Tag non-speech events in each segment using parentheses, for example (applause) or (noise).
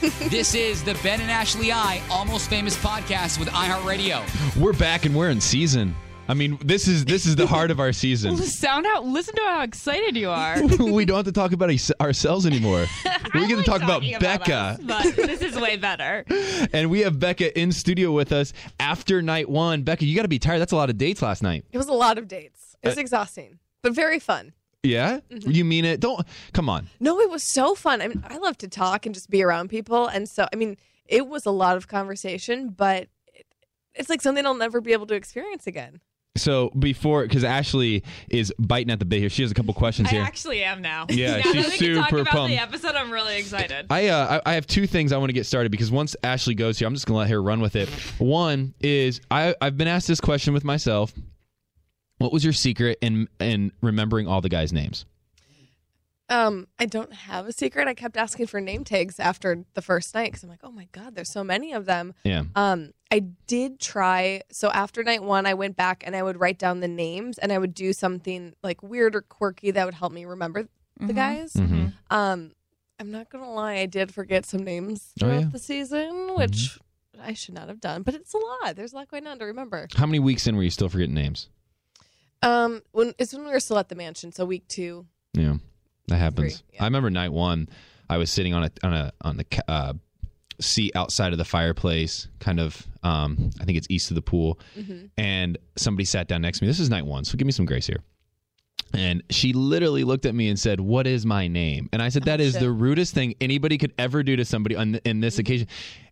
this is the Ben and Ashley I Almost Famous podcast with iHeartRadio. We're back and we're in season. I mean, this is this is the (laughs) heart of our season. Sound out. Listen to how excited you are. (laughs) we don't have to talk about ourselves anymore. (laughs) We get to talk about Talking Becca. us, but this is way better. and we have Becca in studio with us after night one. Becca, you got to be tired. That's a lot of dates last night. It was a lot of dates. It was Uh, exhausting, but very fun. Yeah? Mm-hmm. You mean it? Don't come on. No, it was so fun. I mean, I love to talk and just be around people, and so I mean, it was a lot of conversation, but it, it's like something I'll never be able to experience again. So before, because Ashley is biting at the bit here, she has a couple questions I here. I actually am now. Yeah, (laughs) now she's that we can talk super about pumped. the episode, I'm really excited. I, uh, I I have two things I want to get started because once Ashley goes here, I'm just gonna let her run with it. One is I I've been asked this question with myself. What was your secret in in remembering all the guys' names? Um, I don't have a secret. I kept asking for name tags after the first night because I'm like, oh my god, there's so many of them. Yeah. Um, I did try. So after night one, I went back and I would write down the names and I would do something like weird or quirky that would help me remember Mm-hmm. the guys. Mhm. Um, I'm not gonna lie, I did forget some names Oh, throughout yeah? the season, which I should not have done. But it's a lot. There's a lot going on to remember. How many weeks in were you still forgetting names? Um, when it's when we were still at the mansion, so week two. Yeah, that happens. Three, yeah. I remember night one. I was sitting on a on a on the uh, seat outside of the fireplace, kind of. Um, I think it's east of the pool, Mm-hmm. and somebody sat down next to me. This is night one, so give me some grace here. And she literally looked at me and said, "What is my name?" And I said, "That is shit. the rudest thing anybody could ever do to somebody on in this occasion."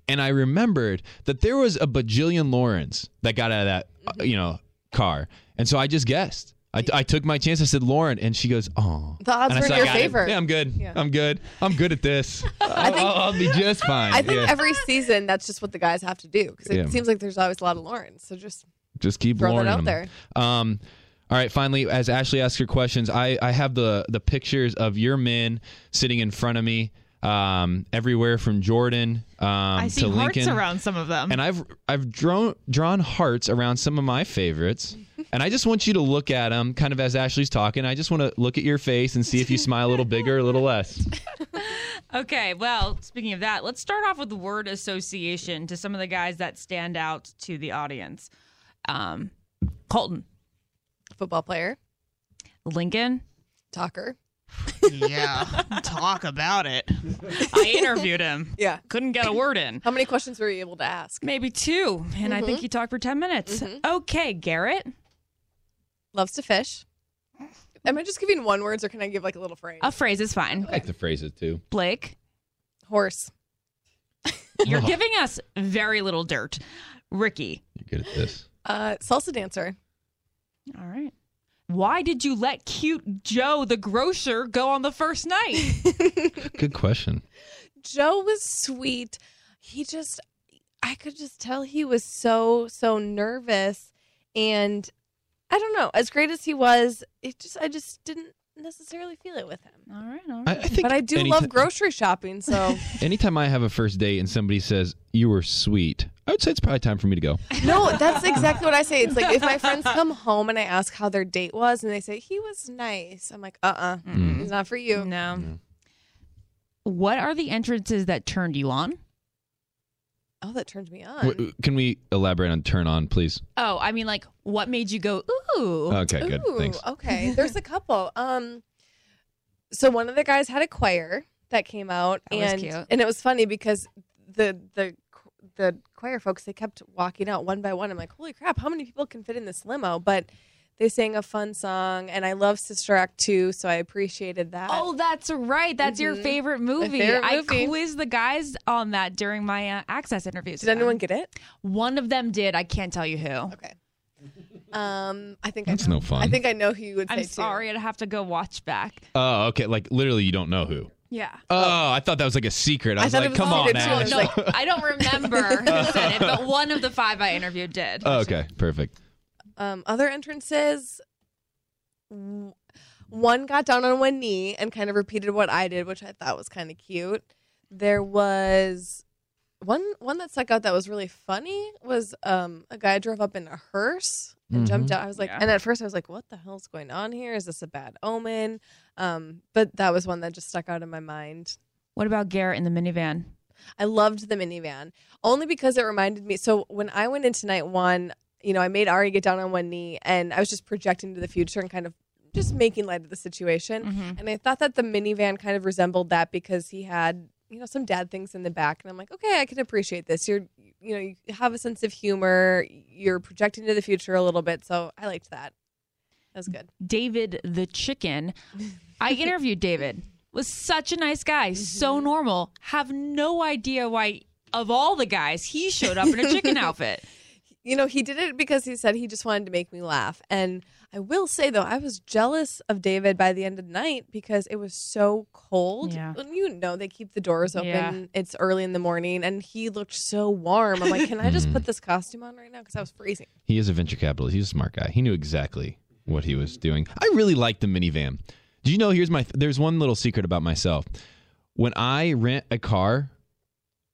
And I remembered that there was a bajillion Laurens that got out of that, uh, you know, car, and so I just guessed. I, I took my chance. I said Lauren, and she goes, "Oh." The odds And were in said, "I your got it. favor. Yeah, I'm good. Yeah. I'm good. I'm good at this. (laughs) I'll, think- I'll- I'll be just fine. I think Yeah. every season that's just what the guys have to do because it Yeah. seems like there's always a lot of Laurens. So just just keep throw that Lauren out them. there. Um, all right. Finally, as Ashley asks her questions, I, I have the the pictures of your men sitting in front of me, um, everywhere from Jordan um, I see to hearts Lincoln. around some of them. and I've I've drawn drawn hearts around some of my favorites, and I just want you to look at him kind of as Ashley's talking. I just want to look at your face and see if you smile a little bigger or a little less. (laughs) Okay, well, speaking of that, let's start off with the word association to some of the guys that stand out to the audience. Um, Colton, Football player, Lincoln. talker. Yeah, talk about it. I interviewed him. (laughs) Yeah. Couldn't get a word in. How many questions were you able to ask? Maybe two, and I think he talked for 10 minutes. Okay, Garrett. Loves to fish. Am I just giving one words or can I give like a little phrase? A phrase is fine. I like the phrases too. Blake, Horse. (laughs) you're giving us very little dirt. Ricky. You're good at this. Uh, salsa dancer. All right. Why did you let cute Joe the grocer go on the first night? (laughs) Good question. Joe was sweet. He just, I could just tell he was so, so nervous. And I don't know, as great as he was, it just, I just didn't necessarily feel it with him. All right, all I. I think But I do anytime- love grocery shopping. So, (laughs) Anytime I have a first date and somebody says you were sweet, I would say it's probably time for me to go. no, that's exactly what I say. It's like if my friends come home and I ask how their date was and they say, he was nice, I'm like, uh uh Mm. he's not for you. No. What are the entrances that turned you on? Oh, that turned me on. W- Can we elaborate on turn on, please? Oh, I mean, like, what made you go, ooh? Okay, good. Ooh, Thanks. Okay, there's a couple. Um, so one of the guys had a choir that came out, That was and cute. and it was funny because the the the choir folks they kept walking out one by one. I'm like, holy crap, how many people can fit in this limo? But they sang a fun song, and I love Sister Act too, so I appreciated that. Oh, that's right. That's your Mhm. favorite movie. favorite I movie. quizzed the guys on that during my uh, access interviews. did anyone get it? One of them did. I can't tell you who. Okay. Um, I think That's I know. no fun. I think I know who you would say I'm too. sorry. I'd have to go watch back. Oh, okay. Like literally, you don't know who. Yeah. Oh, I thought that was like a secret. I I was thought like, was come on, secret, too. I was Ash. like- (laughs) I don't remember who said it, but (laughs) one of the five I interviewed did. Oh, okay, perfect. Um, other entrances, w- one got down on one knee and kind of repeated what I did, which I thought was kind of cute. There was one one that stuck out that was really funny was um, a guy drove up in a hearse and jumped out. I was like, Yeah. and at first I was like, what the hell's going on here? Is this a bad omen? Um, but that was one that just stuck out in my mind. What about Garrett in the minivan? I loved the minivan only because it reminded me. So when I went into night one, you know, I made Ari get down on one knee, and I was just projecting to the future and kind of just making light of the situation. Mhm. And I thought that the minivan kind of resembled that because he had, you know, some dad things in the back. And I'm like, okay, I can appreciate this. You're, you know, you have a sense of humor. You're projecting to the future a little bit. So I liked that. That was good. David the chicken. (laughs) I interviewed David. Was such a nice guy, so mm-hmm. normal. Have no idea why of all the guys he showed up in a chicken (laughs) outfit. You know, he did it because he said he just wanted to make me laugh. And I will say, though, I was jealous of David by the end of the night because it was so cold. Yeah. And you know, they keep the doors open. Yeah. It's early in the morning, and he looked so warm. I'm like, can I just Mm. put this costume on right now? Because I was freezing. He is a venture capitalist. He's a smart guy. He knew exactly what he was doing. I really like the minivan. Do you know? Here's my. There's one little secret about myself. When I rent a car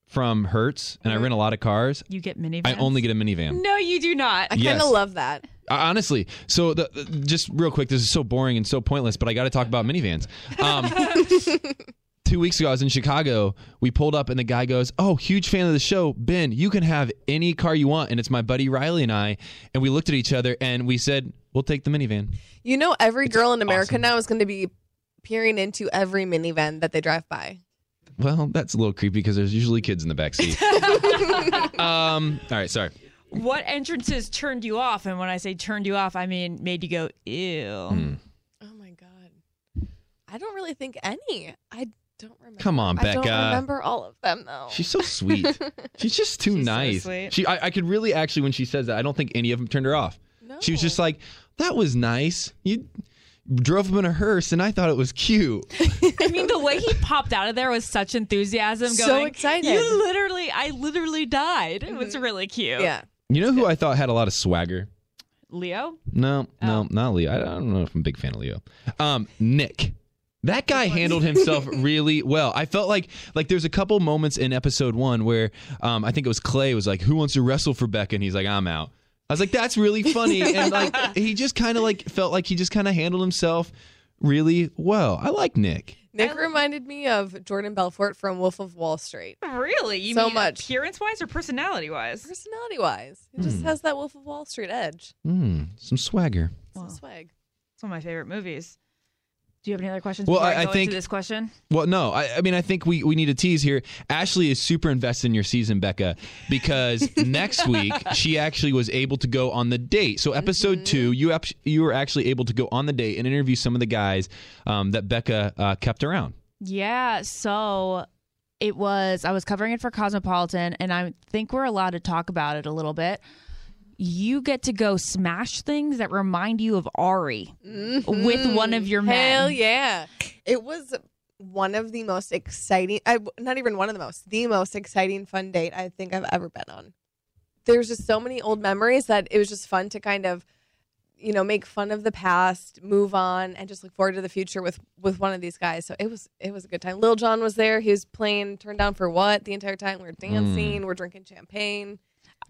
from Hertz, and I rent a lot of cars, You get minivans. I only get a minivan. No, you do not. I kind Yes. of love that. Honestly, so the, just real quick, this is so boring and so pointless, but I got to talk about minivans. Um, (laughs) two weeks ago, I was in Chicago. We pulled up, and the guy goes, "Oh, huge fan of the show, Ben. You can have any car you want." And it's my buddy Riley and I, and we looked at each other and we said, "We'll take the minivan." You know, every girl in America now is going to be peering into every minivan that they drive by. Well, that's a little creepy because there's usually kids in the back seat. (laughs) um, all right, sorry. What entrances turned you off? And when I say turned you off, I mean made you go, ew. Hmm. Oh my god, I don't really think any. I don't remember. Come on, I don't Becca. remember all of them though. She's so sweet. (laughs) She's just too She's so nice. sweet. She, I, I could really actually, when she says that, I don't think any of them turned her off. no. She was just like, "That was nice. You drove him in a hearse, and I thought it was cute." (laughs) I mean, the way he popped out of there was such enthusiasm. So going, excited. You literally, I literally died. It was really cute. yeah. You know who I thought had a lot of swagger? Leo? No, no, Oh. not Leo. I don't know if I'm a big fan of Leo. Um, Nick. That guy handled himself (laughs) really well. I felt like like there's a couple moments in episode one where um, I think it was Clay was like, "Who wants to wrestle for Becca?" and he's like, "I'm out." I was like, "That's really funny," (laughs) and like he just kind of like felt like he just kind of handled himself really well. I like Nick. Nick reminded me of Jordan Belfort from Wolf of Wall Street. Really? You So mean much. appearance wise or personality wise? Personality wise, he just has that Wolf of Wall Street edge. Mm, some swagger. Some Wow. swag. It's one of my favorite movies. Do you have any other questions? Well, before I- I go think- into this question. Well, no, I, I mean, I think we, we need to tease here. Ashley is super invested in your season, Becca, because (laughs) next week she actually was able to go on the date. So, episode two, you ap- you were actually able to go on the date and interview some of the guys um, that Becca uh, kept around. Yeah, so it was I was covering it for Cosmopolitan and I think we're allowed to talk about it a little bit. You get to go smash things that remind you of Ari with mm-hmm. one of your men. Hell yeah! It was one of the most exciting. I not even one of the most, the most exciting fun date I think I've ever been on. There's just so many old memories that it was just fun to kind of, you know, make fun of the past, move on, and just look forward to the future with with one of these guys. So it was it was a good time. Lil Jon was there. He was playing "Turn Down for What" the entire time. We are dancing. Mm. We're drinking champagne.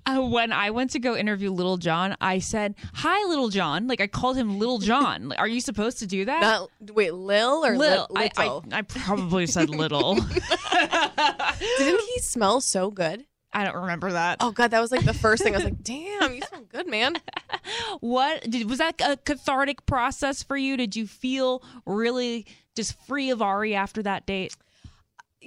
Uh, when I went to go interview Little John, I said, "Hi, Little John." Like I called him Little John. Like, Are you supposed to do that? Not wait, Lil or Lil. Li- I, Little? I, I probably said little. (laughs) (laughs) Didn't he smell so good? I don't remember that. Oh god, that was like the first thing. I was like, "Damn, you smell good, man." (laughs) What did was that a cathartic process for you? Did you feel really just free of Ari after that date?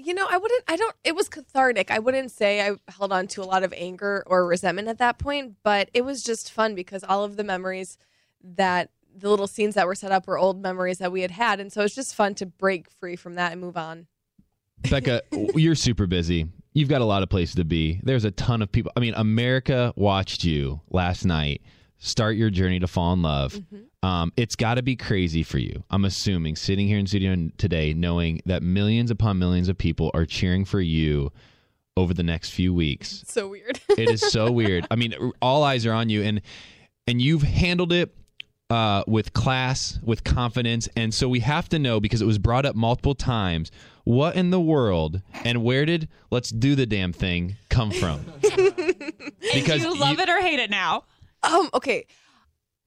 You know, I wouldn't. I don't. It was cathartic. I wouldn't say I held on to a lot of anger or resentment at that point, but it was just fun because all of the memories that the little scenes that were set up were old memories that we had had, and so it's just fun to break free from that and move on. Becca, (laughs) you're super busy. You've got a lot of places to be. There's a ton of people. I mean, America watched you last night start your journey to fall in love. Um, it's got to be crazy for you. I'm assuming sitting here in studio today, knowing that millions upon millions of people are cheering for you over the next few weeks. So weird. It is so (laughs) weird. I mean, all eyes are on you, and and you've handled it uh, with class, with confidence, and so we have to know because it was brought up multiple times. What in the world and where did "Let's do the damn thing" come from? (laughs) because you love you- it or hate it now. Um. Okay.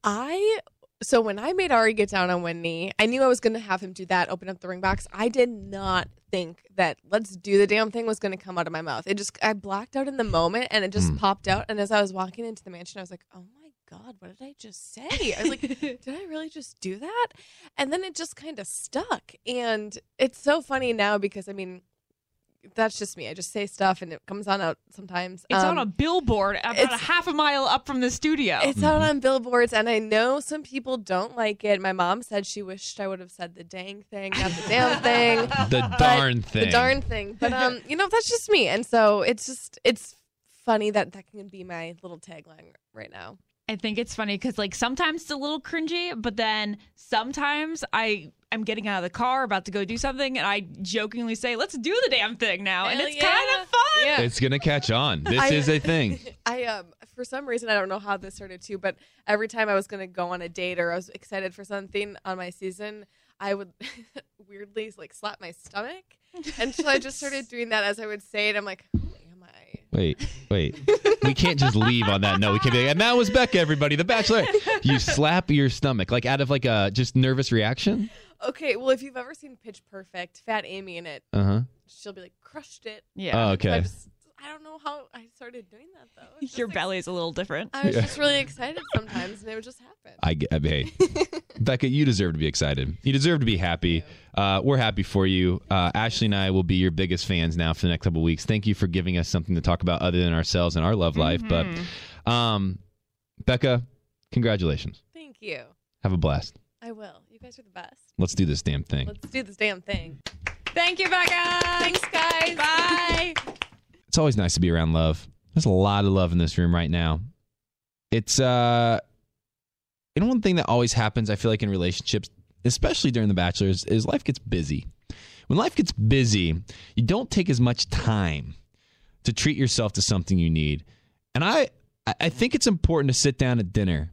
I. So when I made Ari get down on one knee, I knew I was going to have him do that, open up the ring box. I did not think that let's do the damn thing was going to come out of my mouth. It just I blacked out in the moment and it just Hmm. popped out. And as I was walking into the mansion, I was like, oh my god, what did I just say? I was like, (laughs) did I really just do that? And then it just kind of stuck. And it's so funny now because I mean. That's just me. I just say stuff and it comes on out sometimes. It's Um, on a billboard about a it's- half a mile up from the studio. It's out on billboards, and I know some people don't like it. My mom said she wished I would have said the dang thing, not the damn (laughs) thing. The darn thing. The darn thing. But um, you know, that's just me. And so it's just it's funny that that can be my little tagline right now. I think it's funny because like sometimes it's a little cringy, but then sometimes I am getting out of the car about to go do something, and I jokingly say, "Let's do the damn thing now," and it's yeah. kind of fun. Yeah. It's gonna catch on. (laughs) This I- is a thing. (laughs) I um for some reason I don't know how this started too, but every time I was gonna go on a date or I was excited for something on my season, I would (laughs) weirdly like slap my stomach. And so I just started doing that as I would say it. I'm like, who am I? Wait, wait. we can't just leave on that note. We can't. be like, and that was Becca, everybody, the Bachelor. You slap your stomach like out of like a just nervous reaction. Okay, well if you've ever seen Pitch Perfect, Fat Amy in it, Uh huh. she'll be like crushed it. Yeah, Oh, So I, okay. just, I don't know how I started doing that though. Your like, belly is a little different. I was Yeah. just really excited sometimes, and it would just happen. I get. Hey, (laughs) Becca, you deserve to be excited. You deserve to be happy. Uh, we're happy for you. Uh, Ashley and I will be your biggest fans now for the next couple weeks. Thank you for giving us something to talk about other than ourselves and our love life. But, um, Becca, congratulations. Thank you. Have a blast. I will. You guys are the best. Let's do this damn thing. Let's do this damn thing. Thank you, Becca. Thanks, guys. Bye. It's always nice to be around love. There's a lot of love in this room right now. It's uh and one thing that always happens, I feel like in relationships, especially during the bachelors, is life gets busy. When life gets busy, you don't take as much time to treat yourself to something you need. And I I- think it's important to sit down at dinner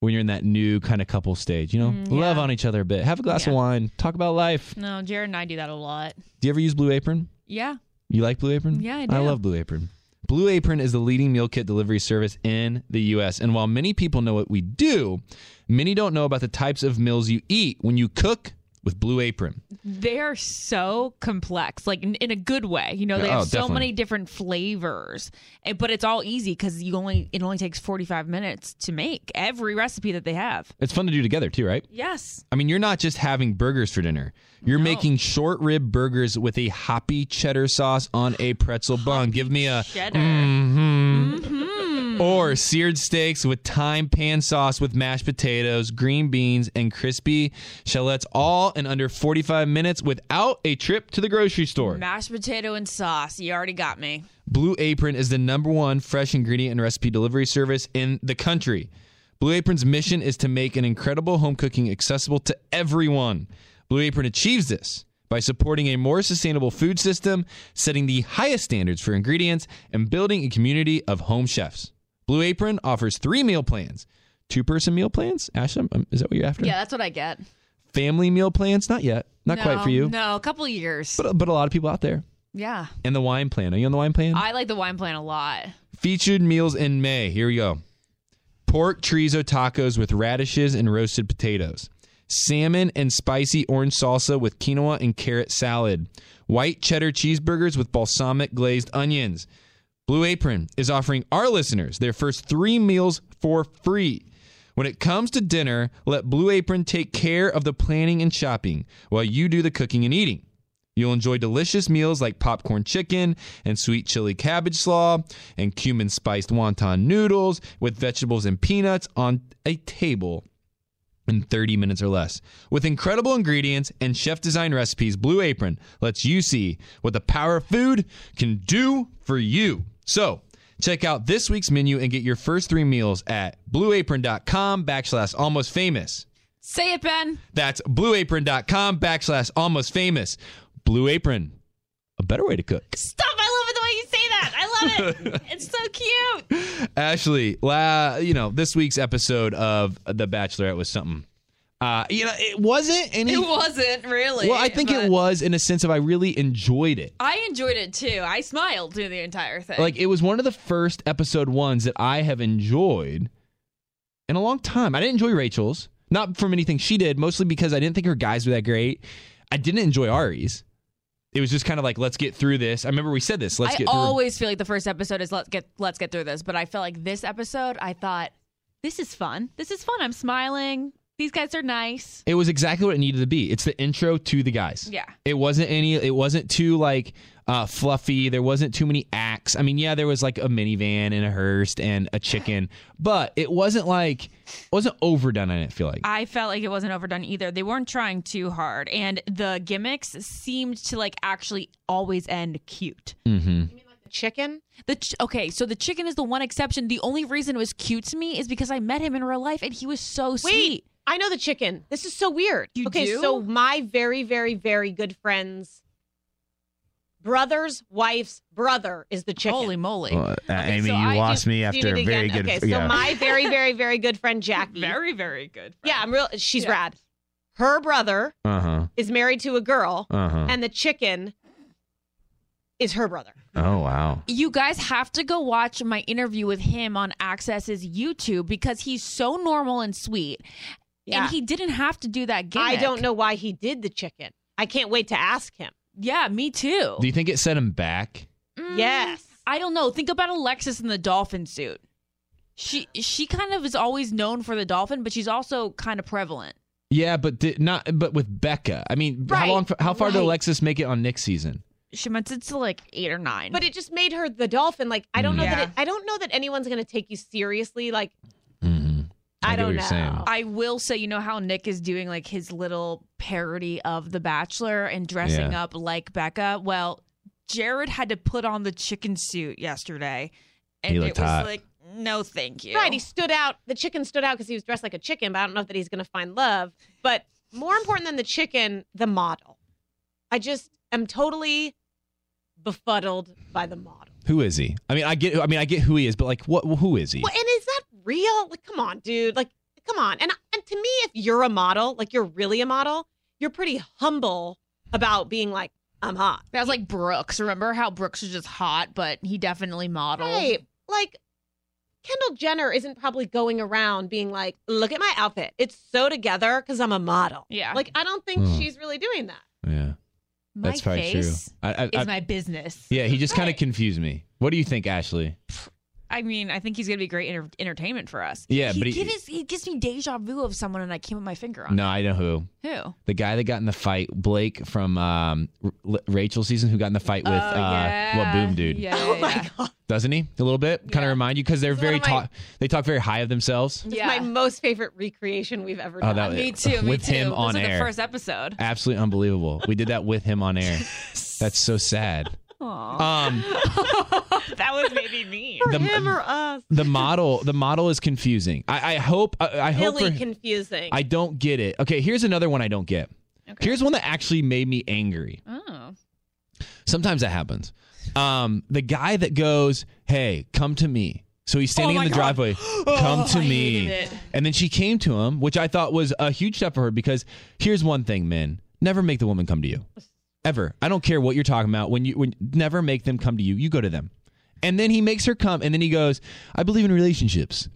when you're in that new kind of couple stage, you know, Mm, love on each other a bit, have a glass of wine, talk about life. No, Jared and I do that a lot. Do you ever use Blue Apron? Yeah. You like Blue Apron? Yeah, I do. I love Blue Apron. Blue Apron is the leading meal kit delivery service in the U.S. And while many people know what we do, many don't know about the types of meals you eat when you cook with Blue Apron. They are so complex, like in, in a good way. You know, they oh, have oh, so definitely. many different flavors, eh, but it's all easy because you only it only takes forty five minutes to make every recipe that they have. It's fun to do together, too, right? Yes, I mean, you're not just having burgers for dinner. You're No. making short rib burgers with a hoppy cheddar sauce on a pretzel bun. Give me a cheddar. Mm-hmm. Mm-hmm. Mhm. Or seared steaks with thyme pan sauce with mashed potatoes, green beans, and crispy shallots, all in under 45 minutes without a trip to the grocery store. Mashed potato and sauce. You already got me. Blue Apron is the number one fresh ingredient and recipe delivery service in the country. Blue Apron's mission is to make an incredible home cooking accessible to everyone. Blue Apron achieves this by supporting a more sustainable food system, setting the highest standards for ingredients, and building a community of home chefs. Blue Apron offers three meal plans. Two person meal plans? Ashley, um, is that what you're after? Yeah, that's what I get. Family meal plans? Not yet. Not quite for you. No, a couple years. But, but a lot of people out there. yeah, And the wine plan. Are you on the wine plan? I like the wine plan a lot. Featured meals in May. Here we go. Pork chorizo tacos with radishes and roasted potatoes. Salmon and spicy orange salsa with quinoa and carrot salad. White cheddar cheeseburgers with balsamic glazed onions. Blue Apron is offering our listeners their first three meals for free. When it comes to dinner, let Blue Apron take care of the planning and shopping while you do the cooking and eating. You'll enjoy delicious meals like popcorn chicken and sweet chili cabbage slaw and cumin spiced wonton noodles with vegetables and peanuts on a table in 30 minutes or less. With incredible ingredients and chef design recipes, Blue Apron lets you see what the power of food can do for you. So, check out this week's menu and get your first three meals at blueapron.com backslash almost famous. Say it, Ben. That's blueapron.com backslash almost famous. Blue Apron, a better way to cook. Stop! I love it the way you say that. I love it. (laughs) it's so cute. Ashley, la, you know, this week's episode of The Bachelorette was something. Uh, you know, it wasn't any. It wasn't really. well, I think it was in a sense of I really enjoyed it. I enjoyed it too. I smiled through the entire thing. Like it was one of the first episode ones that I have enjoyed in a long time. I didn't enjoy Rachel's, not from anything she did, mostly because I didn't think her guys were that great. I didn't enjoy Ari's. it was just kind of like let's get through this. I remember we said this. Let's I get through. This. I always feel like the first episode is let's get let's get through this, but I felt like this episode, I thought this is fun. This is fun. I'm smiling. These guys are nice. It was exactly what it needed to be. It's the intro to the guys. Yeah. It wasn't any. It wasn't too like uh, fluffy. There wasn't too many acts. I mean, yeah, there was like a minivan and a hearse and a chicken, (laughs) but it wasn't like it wasn't overdone. I didn't feel like. I felt like it wasn't overdone either. They weren't trying too hard, and the gimmicks seemed to like actually always end cute. mm-hmm. Chicken. The ch- okay, so the chicken is the one exception. The only reason it was cute to me is because I met him in real life, and he was so sweet. Wait, I know the chicken. This is so weird. You okay, do? so my very, very, very good friend's brother's wife's brother is the chicken. Holy moly! Amy, so you I- lost do- me after a very again. good. Okay, so my very, very, very good friend Jackie. (laughs) very, very good. yeah, I'm real. She's rad. Her brother Uh huh. is married to a girl, Uh huh. and the chicken is her brother. Oh wow. You guys have to go watch my interview with him on Access's YouTube because he's so normal and sweet. Yeah. And he didn't have to do that gimmick. I don't know why he did the chicken. I can't wait to ask him. Yeah, me too. Do you think it set him back? Mm, Yes. I don't know. Think about Alexis in the dolphin suit. She she kind of is always known for the dolphin, but she's also kind of prevalent. Yeah, but did not. But with Becca, I mean, how long? How far did. Alexis make it on Nick's season? She meant it to like eight or nine. But it just made her the dolphin. Like I don't know that it, I don't know that anyone's going to take you seriously. Like Mm-hmm. I, don't know. saying. I will say, you know how Nick is doing like his little parody of The Bachelor and dressing Yeah. up like Becca? Well, Jared had to put on the chicken suit yesterday. And He it was hot. like, no, thank you. Right, he stood out. The chicken stood out because he was dressed like a chicken, but I don't know that he's going to find love. But more important than the chicken, the model. I just am totally befuddled by the model. Who is he? I mean, I get. I mean, I get who he is, but like, what? Who is he? Well, and is that real? Like, come on, dude. Like, come on. And and to me, if you're a model, like you're really a model, you're pretty humble about being like, I'm hot. That was like Brooks. Remember how Brooks was just hot, but he definitely modeled. Right. Like Kendall Jenner isn't probably going around being like, look at my outfit. It's so together because I'm a model. Yeah. Like, I don't think Hmm. she's really doing that. Yeah, My that's probably face true. I, I, is I- my business. yeah, he just kind of confused me. What do you think, Ashley? I mean, I think he's gonna be great enter- entertainment for us. Yeah, he but he- gives he gives me deja vu of someone, and I can't put my finger on No, I know who. Who? The guy that got in the fight, Blake from um, R- Rachel's season, who got in the fight with Oh, uh, yeah. what Boom Dude, Yeah, Oh yeah, my yeah. God. doesn't he? A little bit, kind of remind you because they're He's very my- talk. They talk very high of themselves. It's Yeah. my most favorite recreation we've ever done. Oh, done. that- Me too. Me With too. him This on was air. The first episode. Absolutely unbelievable. We did that with him on air. (laughs) That's so sad. Aw. Um, (laughs) that was maybe me. (laughs) For the- him or us. the model, the model is confusing. I, I hope. I, I hope Really for. confusing. I don't get it. Okay, here's another one I don't get. Okay. Here's one that actually made me angry. Oh. Sometimes that happens. Um, the guy that goes, "Hey, come to me." So he's standing Oh in the God. driveway. (gasps) Come to I me. And then she came to him, which I thought was a huge step for her because here's one thing, men: never make the woman come to you. Ever. I don't care what you're talking about. When you when never make them come to you. You go to them. And then he makes her come and then he goes, "I believe in relationships.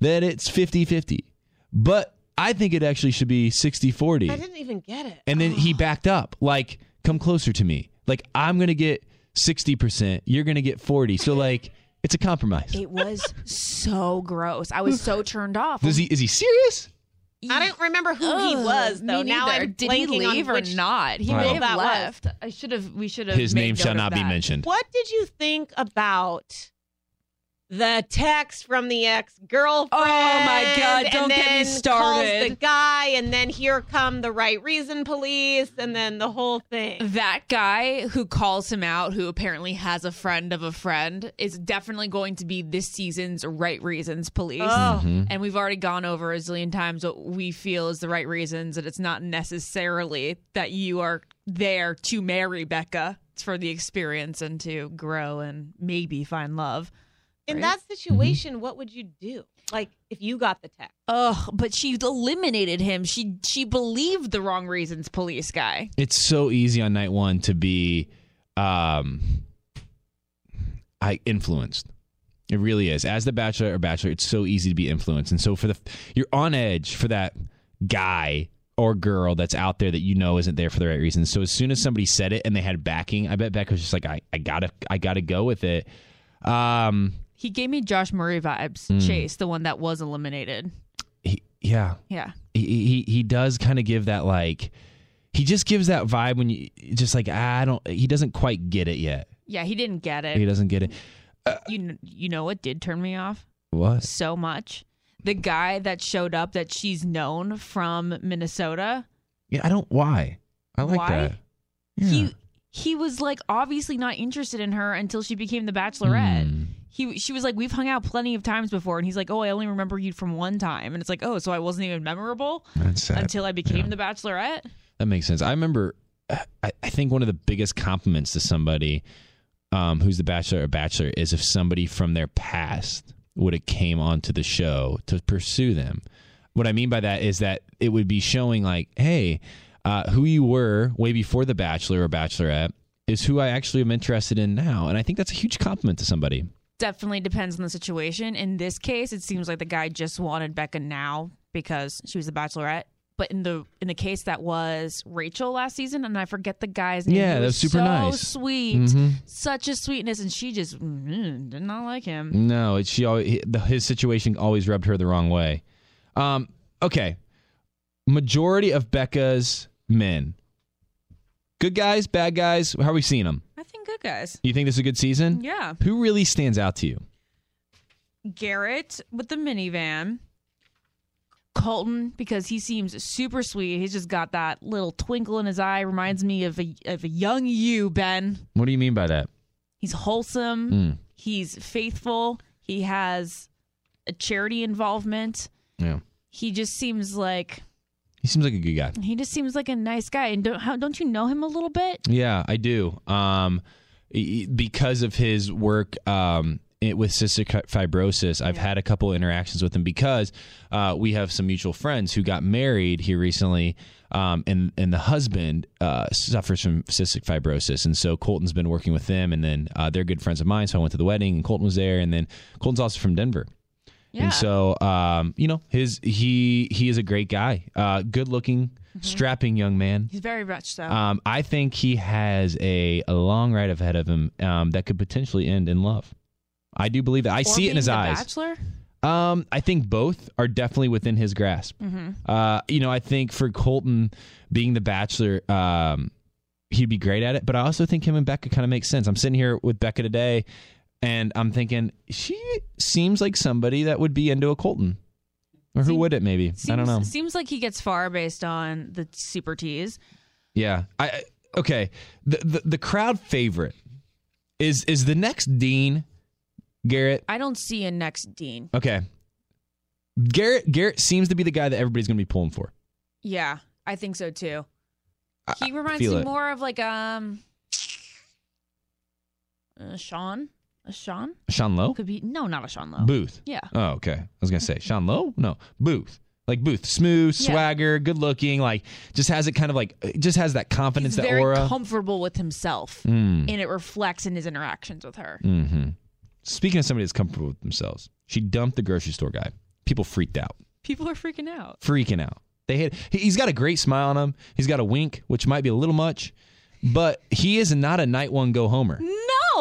That it's 50-50. But I think it actually should be 60-40." I didn't even get it. And then he (gasps) backed up, like, come closer to me. Like, I'm going to get 60%, you're going to get 40. So, like, it's a compromise. It was so gross. I was so turned off. Does he, is he serious? I don't remember who he was though. me Now. I'm did he blanking on leave or not? He may have that was. left. I should have. We should have. His made name shall note of not be mentioned. What did you think about the text from the ex girlfriend? Oh, my God, don't get me started. Calls the guy, and then here come the right reason police, and then the whole thing. That guy who calls him out, who apparently has a friend of a friend, is definitely going to be this season's right reasons police. Oh. Mm-hmm. And we've already gone over a zillion times what we feel is the right reasons, and it's not necessarily that you are there to marry Becca. It's for the experience and to grow and maybe find love. In Right? that situation, what would you do? Like if you got the text? Oh, but she eliminated him. She she believed the wrong reasons, police guy. It's so easy on night one to be um, I influenced. It really is. As the bachelor or bachelor, it's so easy to be influenced. And so for the you're on edge for that guy or girl that's out there that you know isn't there for the right reasons. So as soon as somebody said it and they had backing, I bet Becca was just like, I, I gotta I gotta go with it. Um, He gave me Josh Murray vibes. Hmm. Chase, the one that was eliminated. he, yeah, Yeah. he he, he does kind of give that like he just gives that vibe when you just like I don't he doesn't quite get it yet. Yeah, he didn't get it. He doesn't get it. You you know what did turn me off What? so much? The guy that showed up that she's known from Minnesota. Yeah, I don't. Why? I like Why? that. Yeah. He he was like obviously not interested in her until she became the bachelorette. Hmm. He she was like we've hung out plenty of times before and he's like, "Oh, I only remember you from one time." And it's like, "Oh, so I wasn't even memorable That's sad. until I became the bachelorette?" That makes sense. I remember. I, I think one of the biggest compliments to somebody um, who's the bachelor or bachelor is if somebody from their past would have came onto the show to pursue them. What I mean by that is that it would be showing like, hey, uh, who you were way before the bachelor or bachelorette is who I actually am interested in now, and I think that's a huge compliment to somebody. Definitely depends on the situation. In this case, it seems like the guy just wanted Becca now because she was the bachelorette. But in the in the case that was Rachel last season, and I forget the guy's name. Yeah, he that was super so nice. Sweet, Mhm. such a sweetness, and she just mm, did not like him. No, it's she. Always, his situation always rubbed her the wrong way. Um, okay, majority of Becca's men, good guys, bad guys. How are we seeing them? Think good guys. You think this is a good season? Yeah, Who really stands out to you? Garrett with the minivan. Colton because he seems super sweet. He's just got that little twinkle in his eye. Reminds me of a of a young you, Ben. What do you mean by that? He's wholesome. Mm, He's faithful. He has a charity involvement. yeah, He just seems like he seems like a good guy. he just seems like a nice guy. And don't how, don't you know him a little bit? Yeah, I do. Um, because of his work um, it, with cystic fibrosis, I've had a couple interactions with him because uh, we have some mutual friends who got married here recently, um, and and the husband uh, suffers from cystic fibrosis, and so Colton's been working with them, and then uh, they're good friends of mine. So I went to the wedding, and Colton was there, and then Colton's also from Denver. Yeah. And so, um, you know, his he he is a great guy, uh, good looking, strapping young man. He's very much so. Um, I think he has a, a long ride ahead of him um, that could potentially end in love. I do believe that. I Or see it in his eyes. Bachelor. Um, I think both are definitely within his grasp. Mm-hmm. Uh, you know, I think for Colton being the bachelor, um, he'd be great at it. But I also think him and Becca kind of make sense. I'm sitting here with Becca today, and I'm thinking she seems like somebody that would be into a Colton, or who Seem- would it? Maybe I don't know. Seems like he gets far based on the super tease. Yeah. I I- okay. The, the the crowd favorite is is the next Dean Garrett. I don't see a next Dean. Okay. Garrett Garrett seems to be the guy that everybody's going to be pulling for. Yeah, I think so too. He reminds me it. more of like um, uh, Sean. A Sean Sean Lowe? could be no, not a Sean Lowe. Booth. Yeah, Oh, okay. I was going to say Sean Lowe? No. Booth. Like Booth, smooth, Yeah. swagger, good looking, like just has it kind of like just has that confidence, he's that very aura. comfortable with himself, Mm. and it reflects in his interactions with her. hmm Speaking of somebody that's comfortable with themselves, she dumped the grocery store guy. People freaked out. People are freaking out. freaking out. They hit. he- He's got a great smile on him. He's got a wink, which might be a little much, but he is not a night one go homer.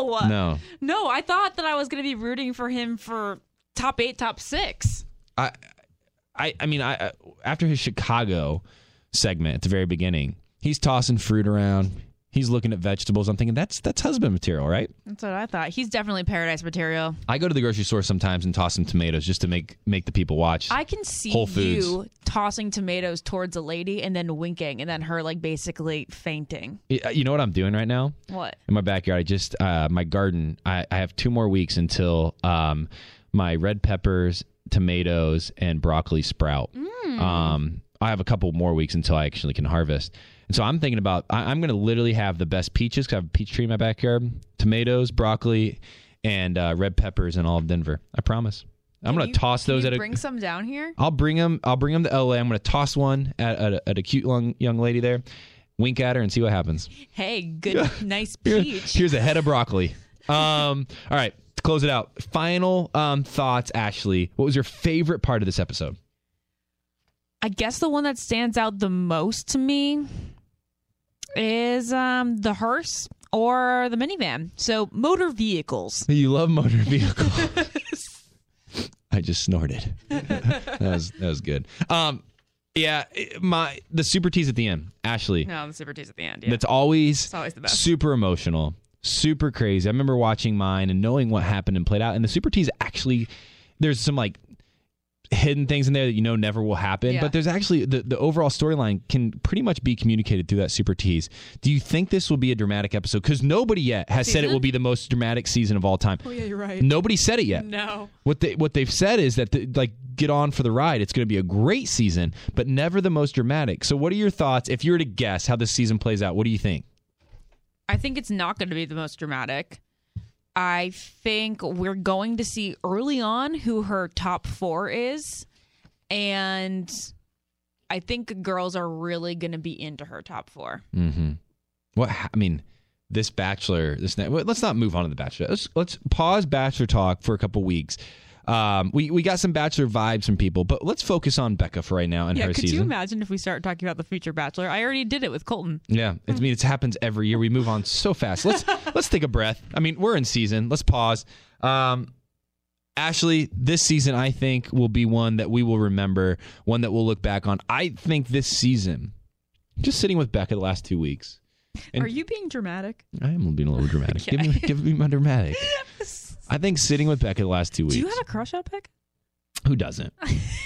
No, No, no. I thought that I was going to be rooting for him for top eight, top six. I, I, I mean, I I- after his Chicago segment at the very beginning, he's tossing fruit around. He's looking at vegetables. I'm thinking that's that's husband material, right? That's what I thought. He's definitely paradise material. I go to the grocery store sometimes and toss some tomatoes just to make make the people watch. I can see Whole Foods. you tossing tomatoes towards a lady and then winking and then her like basically fainting. Y- you know what I'm doing right now? What? in my backyard. I just uh, my garden. I, I have two more weeks until um, my red peppers, tomatoes, and broccoli sprout. Um, I have a couple more weeks until I actually can harvest. And so I'm thinking about I, I'm going to literally have the best peaches because I have a peach tree in my backyard. Tomatoes, broccoli, and uh, red peppers in all of Denver. I promise. I'm going to toss those at a. bring some down here. I'll bring them. I'll bring them to LA. I'm going to toss one at, at, a, at a cute young, young lady there. Wink at her and see what happens. Hey, good, (laughs) nice peach. Here's a head of broccoli. Um, (laughs) all right, to close it out. Final um, thoughts, Ashley. What was your favorite part of this episode? I guess the one that stands out the most to me is um, the hearse or the minivan. So motor vehicles. (laughs) You love motor vehicles. (laughs) I just snorted. (laughs) that was that was good. Um, yeah, my the super tease at the end, Ashley. No, the super tease at the end. Yeah. That's always It's always the best. super emotional, super crazy. I remember watching mine and knowing what happened and played out. And the super tease actually, there's some like hidden things in there that you know never will happen. Yeah. But there's actually the, the overall storyline can pretty much be communicated through that super tease. Do you think this will be a dramatic episode? Because nobody yet has said it will be the most dramatic season of all time. oh yeah, you're right. Nobody said it yet. No. What they what they've said is that the, like get on for the ride. It's going to be a great season, but never the most dramatic. So, what are your thoughts if you were to guess how this season plays out? What do you think? I think it's not going to be the most dramatic. I think we're going to see early on who her top four is. And I think girls are really going to be into her top four. Mm-hmm. What I mean, this Bachelor, this let's not move on to the Bachelor. Let's let's pause Bachelor talk for a couple weeks. Um, we we got some Bachelor vibes from people, but let's focus on Becca for right now and yeah, her could season. you imagine if we start talking about the future Bachelor? I already did it with Colton. Yeah, I mean it happens every year. We move on so fast. Let's (laughs) let's take a breath. I mean, we're in season. Let's pause. Um, Ashley, this season I think will be one that we will remember, one that we'll look back on. I think this season, just sitting with Becca the last two weeks, Are you being dramatic? I am being a little dramatic. (laughs) Give me give me my dramatic. (laughs) I think sitting with Becca the last two weeks. Do you have a crush on Becca? Who doesn't?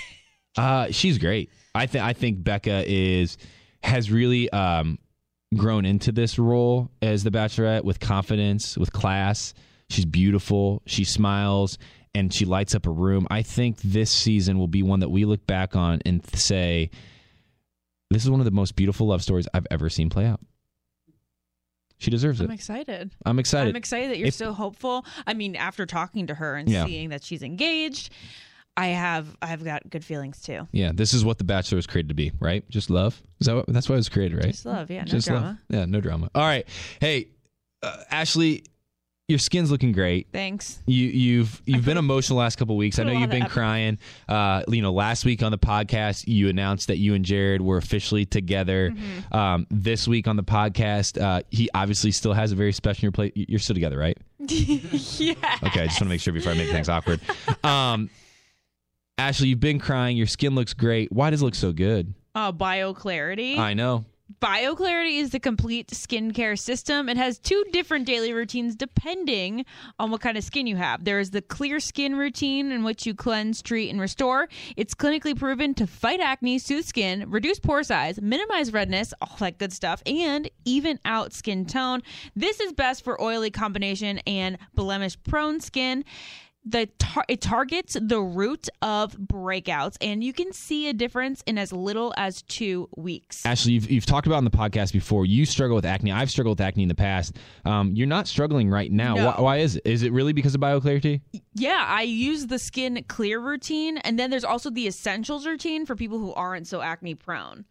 (laughs) uh, she's great. I think I think Becca is has really um, grown into this role as the Bachelorette with confidence, with class. She's beautiful. She smiles and she lights up a room. I think this season will be one that we look back on and say, "This is one of the most beautiful love stories I've ever seen play out." She deserves it. I'm excited. I'm excited. I'm excited that you're If- so hopeful. I mean, after talking to her and Yeah. seeing that she's engaged, I have I've got good feelings too. yeah, this is what the Bachelor was created to be, right? Just love. Is that what, that's why it was created, right? Just love, yeah, no Just love. Yeah, no drama. All right. Hey, uh, Ashley, your skin's looking great. Thanks. You you've you've been (laughs) emotional the last couple weeks. I know you've been crying. Uh, you know, last week on the podcast, you announced that you and Jared were officially together. Mm-hmm. Um, this week on the podcast, uh, he obviously still has a very special your place. You're still together, right? (laughs) yeah. Okay, I just want to make sure before I make things awkward. Um, Ashley, you've been crying. Your skin looks great. Why does it look so good? Uh, BioClarity. I know. BioClarity is the complete skincare system. It has two different daily routines depending on what kind of skin you have. There is the clear skin routine in which you cleanse, treat, and restore. It's clinically proven to fight acne, soothe skin, reduce pore size, minimize redness, all that good stuff, and even out skin tone. This is best for oily combination and blemish prone skin the tar- it targets the root of breakouts and you can see a difference in as little as two weeks Ashley, you've, you've talked about on the podcast before. You struggle with acne. I've struggled with acne in the past. Um, you're not struggling right now. No. Why, why is it? Is it really because of BioClarity? Yeah, I use the skin clear routine, and then there's also the essentials routine for people who aren't so acne prone.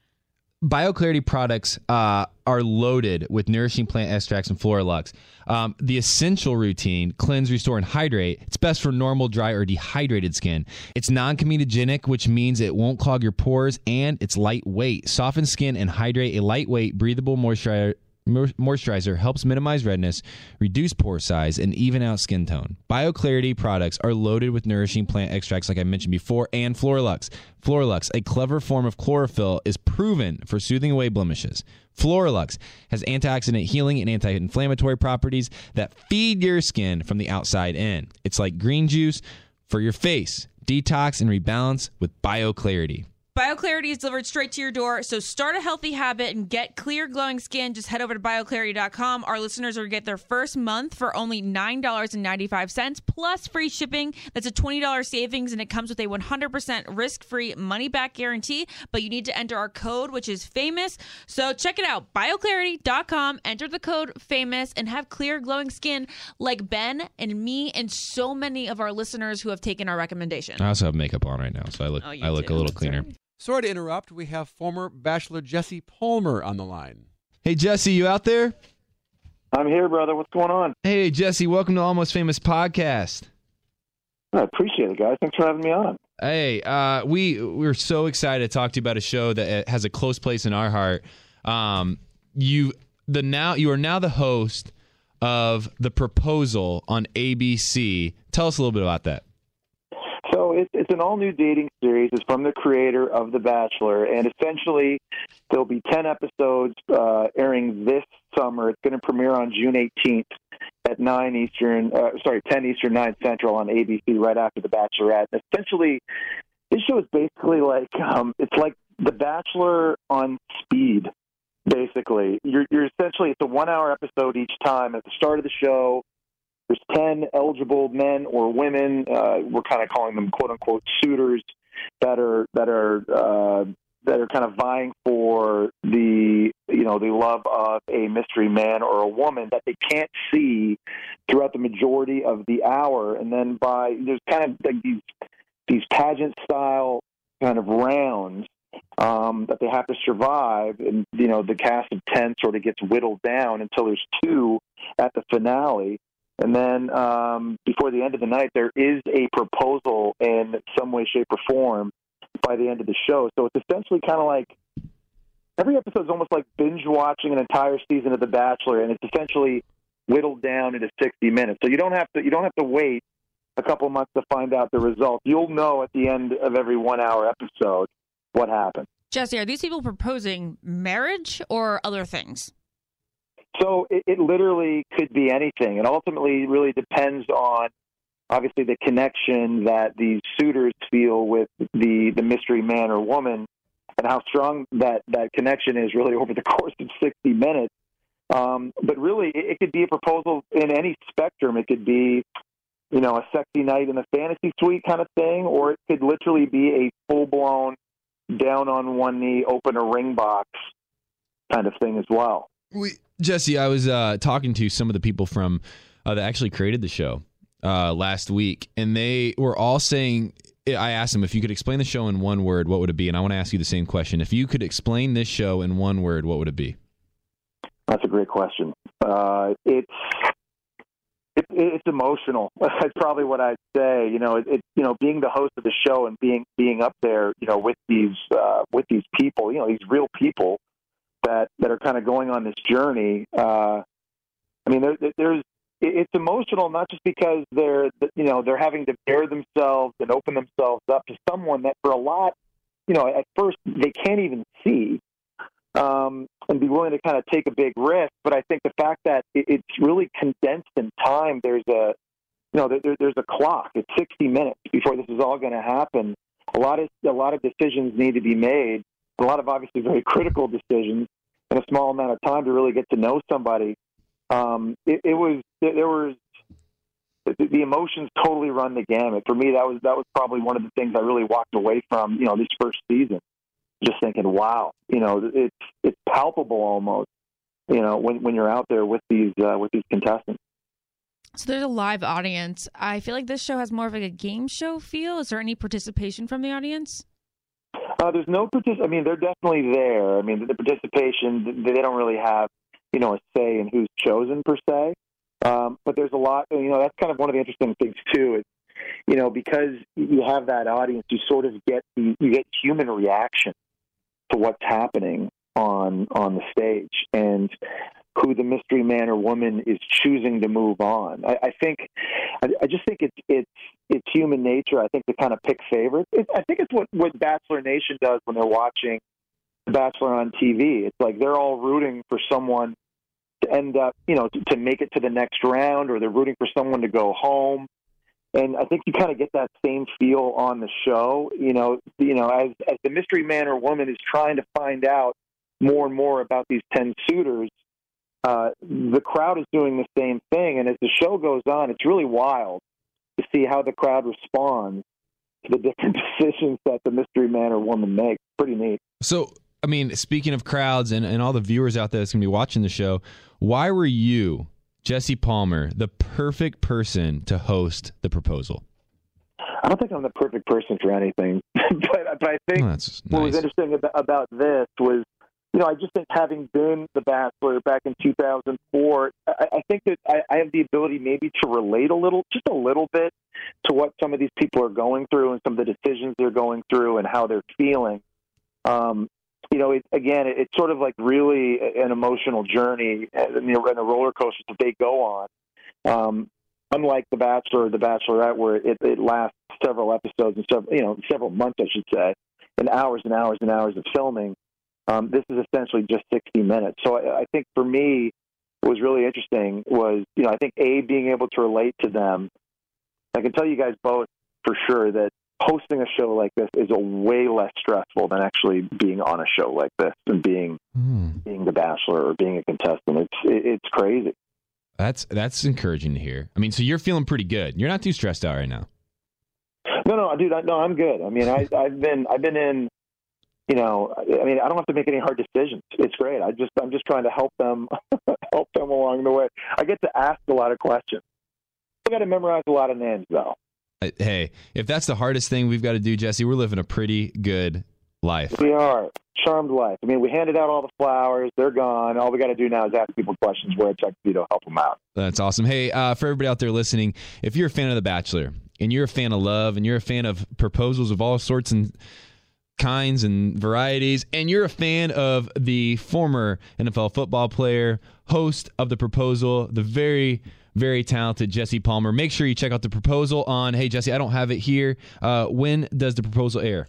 BioClarity products uh, are loaded with nourishing plant extracts and Floralux. Um, the essential routine, cleanse, restore, and hydrate, it's best for normal, dry, or dehydrated skin. It's non comedogenic, which means it won't clog your pores, and it's lightweight. Soften skin and hydrate. A lightweight, breathable moisturizer. Mo- Moisturizer helps minimize redness, reduce pore size, and even out skin tone. BioClarity products are loaded with nourishing plant extracts, like I mentioned before, and Floralux. Floralux, a clever form of chlorophyll, is proven for soothing away blemishes. Floralux has antioxidant healing and anti inflammatory properties that feed your skin from the outside in. It's like green juice for your face. Detox and rebalance with BioClarity. BioClarity is delivered straight to your door, so start a healthy habit and get clear, glowing skin. Just head over to bioclarity.com. Our listeners will get their first month for only $9.95 plus free shipping. That's a $20 savings, and it comes with a 100% risk free money back guarantee. But you need to enter our code, which is famous. So check it out bioclarity.com. Enter the code famous and have clear, glowing skin like Ben and me, and so many of our listeners who have taken our recommendation. I also have makeup on right now, so I look Oh, I look do. a little cleaner. Sorry to interrupt. We have former Bachelor Jesse Palmer on the line. Hey Jesse, you out there? I'm here, brother. What's going on? Hey Jesse, welcome to Almost Famous Podcast. I appreciate it, guys. Thanks for having me on. Hey, uh, we we're so excited to talk to you about a show that uh, has a close place in our heart. Um, you the now you are now the host of the proposal on ABC. Tell us a little bit about that. It's, an all new dating series. It's from the creator of The Bachelor, and essentially there'll be ten episodes uh, airing this summer. It's going to premiere on June 18th at nine Eastern. Uh, sorry, 10 Eastern, nine Central on ABC right after The Bachelorette. And essentially, this show is basically like um, it's like The Bachelor on speed. Basically, you're, you're essentially it's a one hour episode each time. At the start of the show, there's 10 eligible men or women. Uh, we're kind of calling them quote unquote suitors that are that are uh, that are kind of vying for the you know the love of a mystery man or a woman that they can't see throughout the majority of the hour, and then by there's kind of like these these pageant style kind of rounds um, that they have to survive, and you know the cast of ten sort of gets whittled down until there's two at the finale. And then um, before the end of the night, there is a proposal in some way, shape, or form by the end of the show. So it's essentially kind of like every episode is almost like binge watching an entire season of The Bachelor, and it's essentially whittled down into 60 minutes. So you don't have to you don't have to wait a couple months to find out the result. You'll know at the end of every one hour episode what happened. Jesse, are these people proposing marriage or other things? So it, it literally could be anything. It ultimately really depends on obviously the connection that these suitors feel with the the mystery man or woman and how strong that that connection is really over the (laughs) course of 60 minutes. Um, but really it, it could be a proposal in any spectrum. It could be you know a sexy night in the fantasy suite kind of thing or it could literally be a full blown down on one knee open a ring box kind of thing as well. We, Jesse, I was uh, talking to some of the people from uh, that actually created the show uh, last week, and they were all saying. I asked them if you could explain the show in one word, what would it be? And I want to ask you the same question. If you could explain this show in one word, what would it be? That's a great question. Uh, it's it, it's emotional. (laughs) That's probably what I'd say. You know, it you know being the host of the show and being being up there, you know, with these uh, with these people, you know, these real people that that are kind of going on this journey. Uh, I mean, there, there's it's emotional not just because they're you know they're having to bare themselves and open themselves up to someone that for a lot you know at first they can't even see um, and be willing to kind of take a big risk but i think the fact that it's really condensed in time there's a you know there, there's a clock it's 60 minutes before this is all going to happen a lot of a lot of decisions need to be made a lot of obviously very critical decisions in a small amount of time to really get to know somebody um, it, it was there was the, emotions totally run the gamut. For me, that was that was probably one of the things I really walked away from. You know, this first season, just thinking, wow, you know, it's it's palpable almost. You know, when when you're out there with these uh, with these contestants. So there's a live audience. I feel like this show has more of like a game show feel. Is there any participation from the audience? Uh, there's no partic- I mean, they're definitely there. I mean, the participation they don't really have, you know, a say in who's chosen per se. Um, but there's a lot. You know, that's kind of one of the interesting things too. Is you know because you have that audience, you sort of get the, you get human reaction to what's happening on on the stage and who the mystery man or woman is choosing to move on. I, I think, I, I just think it's it's it's human nature. I think to kind of pick favorites. It, I think it's what what Bachelor Nation does when they're watching Bachelor on TV. It's like they're all rooting for someone to end up, you know, to, to make it to the next round, or they're rooting for someone to go home. And I think you kind of get that same feel on the show. You know, you know, as as the mystery man or woman is trying to find out more and more about these ten suitors, uh, the crowd is doing the same thing. And as the show goes on, it's really wild to see how the crowd responds to the (laughs) different decisions that the mystery man or woman makes. Pretty neat. So, I mean, speaking of crowds and, and all the viewers out there that's going to be watching the show, why were you, Jesse Palmer, the perfect person to host the proposal? I don't think I'm the perfect person for anything, (laughs) but but I think Oh, that's what was interesting about, about this was, you know, I just think having been the Bachelor back in 2004, I, I think that I, I have the ability maybe to relate a little, just a little bit, to what some of these people are going through and some of the decisions they're going through and how they're feeling. Um, you know, it, again, it, it's sort of like really an emotional journey and, you know, and a roller coaster that they go on. Um, unlike The Bachelor or The Bachelorette, where it, it lasts several episodes and several, you know, several months, I should say, and hours and hours and hours of filming. Um, this is essentially just 60 minutes. So I, I think for me, what was really interesting was, you know, I think A, being able to relate to them. I can tell you guys both for sure that hosting a show like this is a way less stressful than actually being on a show like this and being being the bachelor or being a contestant. It's it, it's crazy. That's that's encouraging to hear. I mean, so you're feeling pretty good. You're not too stressed out right now. No, no, dude, I, no, I'm good. I mean, I, I've been I've been in. You know, I mean, I don't have to make any hard decisions. It's great. I just I'm just trying to help them (laughs) help them along the way. I get to ask a lot of questions. I got to memorize a lot of names though. Hey, if that's the hardest thing we've got to do, Jesse, we're living a pretty good life. We are charmed life. I mean, we handed out all the flowers. They're gone. All we got to do now is ask people questions where it's actually to help them out. That's awesome. Hey, uh, for everybody out there listening, if you're a fan of The Bachelor and you're a fan of love and you're a fan of proposals of all sorts and kinds and varieties, and you're a fan of the former NFL football player, host of The Proposal, the very very talented Jesse Palmer. Make sure you check out the proposal on. Hey Jesse, I don't have it here. Uh, when does the proposal air?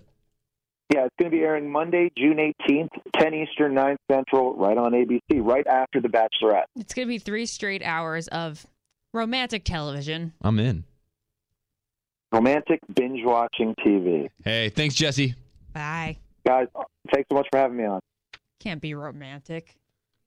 Yeah, it's going to be airing Monday, June 18th, 10 Eastern, 9 Central, right on ABC, right after The Bachelorette. It's going to be three straight hours of romantic television. I'm in. Romantic binge watching TV. Hey, thanks Jesse. Bye. Guys, thanks so much for having me on. Can't be romantic.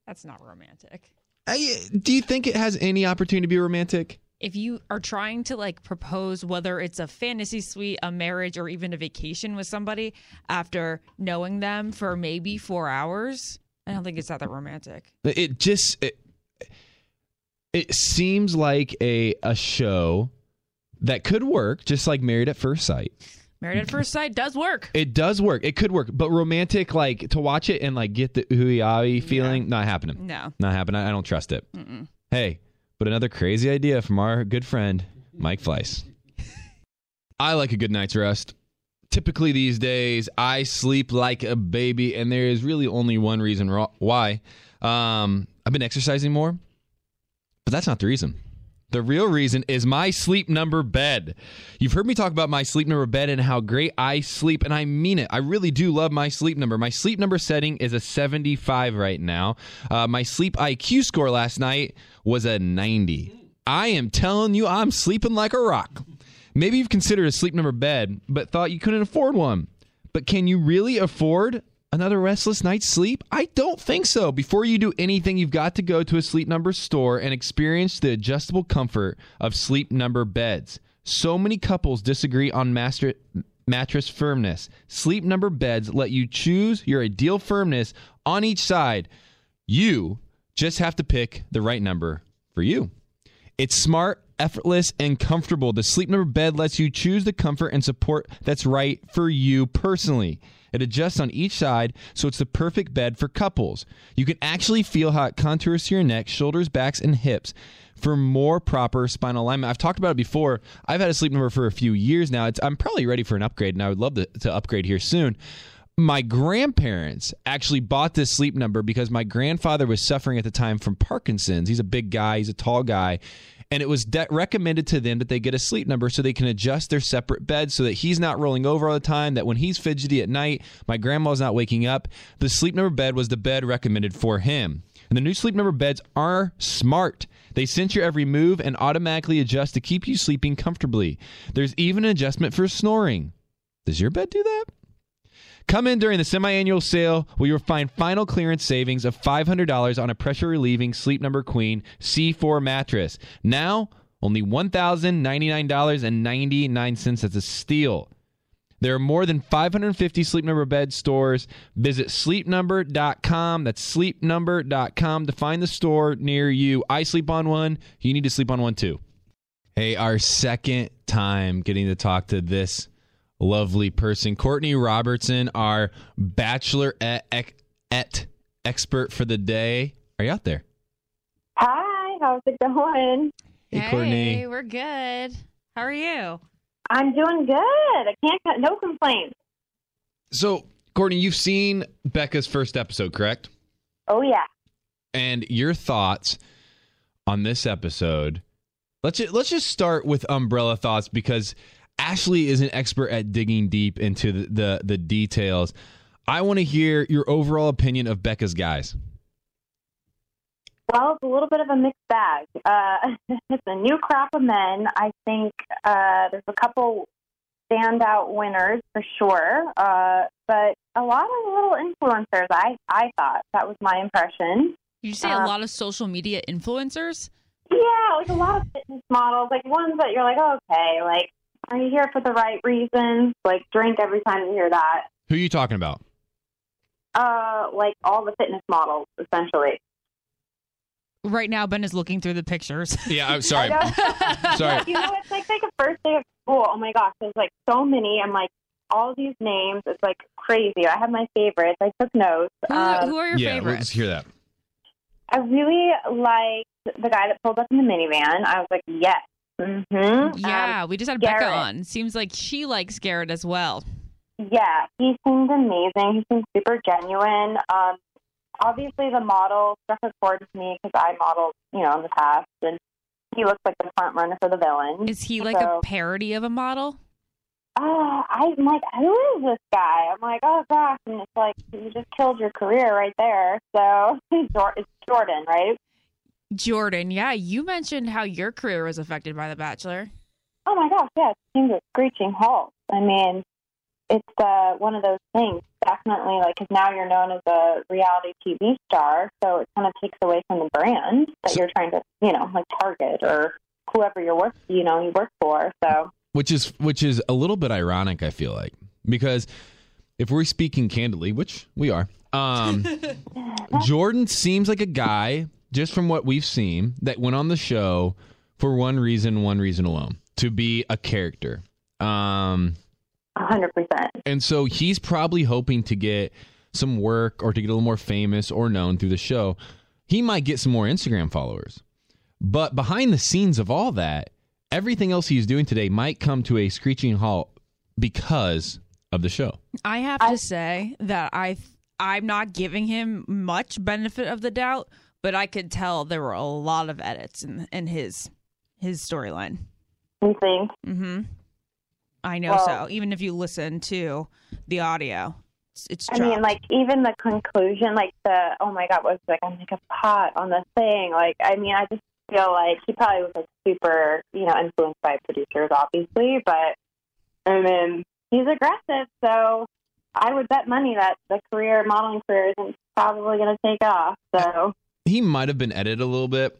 That's not romantic. I, do you think it has any opportunity to be romantic? If you are trying to like propose whether it's a fantasy suite, a marriage, or even a vacation with somebody after knowing them for maybe four hours, I don't think it's that, that romantic. It just it, it seems like a a show that could work, just like Married at First Sight. Married at First Sight does work. It does work. It could work, but romantic, like to watch it and like get the ooey aaey feeling, not happening. No. Not happening. I don't trust it. Hey, but another crazy idea from our good friend Mike Fleiss. I like a good night's rest. Typically these days, I sleep like a baby, and there is really only one reason why. Um, I've been exercising more, but that's not the reason. The real reason is my sleep number bed. You've heard me talk about my sleep number bed and how great I sleep, and I mean it. I really do love my sleep number. My sleep number setting is a 75 right now. Uh, my sleep IQ score last night was a 90. I am telling you, I'm sleeping like a rock. Maybe you've considered a sleep number bed, but thought you couldn't afford one. But can you really afford another restless night's sleep? I don't think so. Before you do anything, you've got to go to a sleep number store and experience the adjustable comfort of sleep number beds. So many couples disagree on master mattress firmness. Sleep number beds let you choose your ideal firmness on each side. You just have to pick the right number for you. It's smart, effortless, and comfortable. The Sleep Number bed lets you choose the comfort and support that's right for you personally. It adjusts on each side, so it's the perfect bed for couples. You can actually feel how it contours to your neck, shoulders, backs, and hips for more proper spinal alignment. I've talked about it before. I've had a Sleep Number for a few years now. It's, I'm probably ready for an upgrade, and I would love to, to upgrade here soon my grandparents actually bought this sleep number because my grandfather was suffering at the time from Parkinson's. He's a big guy, he's a tall guy. And it was de- recommended to them that they get a sleep number so they can adjust their separate beds so that he's not rolling over all the time, that when he's fidgety at night, my grandma's not waking up. The sleep number bed was the bed recommended for him. And the new sleep number beds are smart. They sense your every move and automatically adjust to keep you sleeping comfortably. There's even an adjustment for snoring. Does your bed do that? Come in during the semi-annual sale where you'll find final clearance savings of $500 on a pressure relieving Sleep Number Queen C4 mattress. Now, only $1,099.99. That's a steal. There are more than 550 Sleep Number bed stores. Visit sleepnumber.com. That's sleepnumber.com to find the store near you. I sleep on one. You need to sleep on one too. Hey, our second time getting to talk to this lovely person, Courtney Robertson, our bachelor et, et expert for the day. Are you out there? Hi, how's it going? Hey, Courtney. we're good. How are you? I'm doing good. I can't. No complaints. So, Courtney, you've seen Becca's first episode, correct? Oh yeah. And your thoughts on this episode. Let's ju- let's just start with umbrella thoughts because Ashley is an expert at digging deep into the the, the details. I want to hear your overall opinion of Becca's guys. Well, it's a little bit of a mixed bag. Uh, (laughs) it's a new crop of men. I think uh, there's a couple standout winners for sure, uh, but a lot of little influencers. I I thought that was my impression. Did you say Uh, a lot of social media influencers? Yeah, like a lot of fitness models, like ones that you're like, okay, like, are you here for the right reasons? Like, drink every time you hear that. Who are you talking about? Uh, like all the fitness models, essentially. Right now, Ben is looking through the pictures. Yeah, I'm sorry. (laughs) (laughs) Sorry. you know, it's like like a first day of school. Oh my gosh, there's like so many. I'm like all these names. It's like crazy. I have my favorites. I took notes. Who, Um, who are your yeah, let's hear that. I really liked the guy that pulled up in the minivan. I was like, yes. Mm-hmm. Yeah, we just had Becca Garrett. on. Seems like she likes Garrett as well. Yeah, he seems amazing. He seems super genuine. Um, obviously, the model struck a chord with me because I modeled, you know, in the past, and he looks like the front runner for the villain. Is he like So- a parody of a model? Uh, I'm like, who is this guy? I'm like, oh gosh, and it's like you just killed your career right there. So (laughs) it's Jordan, right? Jordan, yeah, you mentioned how your career was affected by The Bachelor. Oh my gosh, yeah, it seems a screeching halt. I mean, it's uh, one of those things. Definitely, like, because now you're known as a reality TV star, so it kind of takes away from the brand that So- you're trying to, you know, like target or whoever you're work, you know, you work for. So which is which is a little bit ironic i feel like because if we're speaking candidly which we are um (laughs) jordan seems like a guy just from what we've seen that went on the show for one reason one reason alone to be a character um 100%. and so he's probably hoping to get some work or to get a little more famous or known through the show. He might get some more Instagram followers. But behind the scenes of all that, everything else he's doing today might come to a screeching halt because of the show. I have I- to say that I I'm not giving him much benefit of the doubt, but I could tell there were a lot of edits in in his his storyline. You think? Mm-hmm. I know Well- so. Even if you listen to the audio, it's, it's I mean, like even the conclusion, like the oh my god, was like I'm like a pot on the thing. Like I mean, I just feel like he probably was like super, you know, influenced by producers, obviously, but I mean, he's aggressive, so I would bet money that the career modeling career isn't probably going to take off. So He might have been edited a little bit,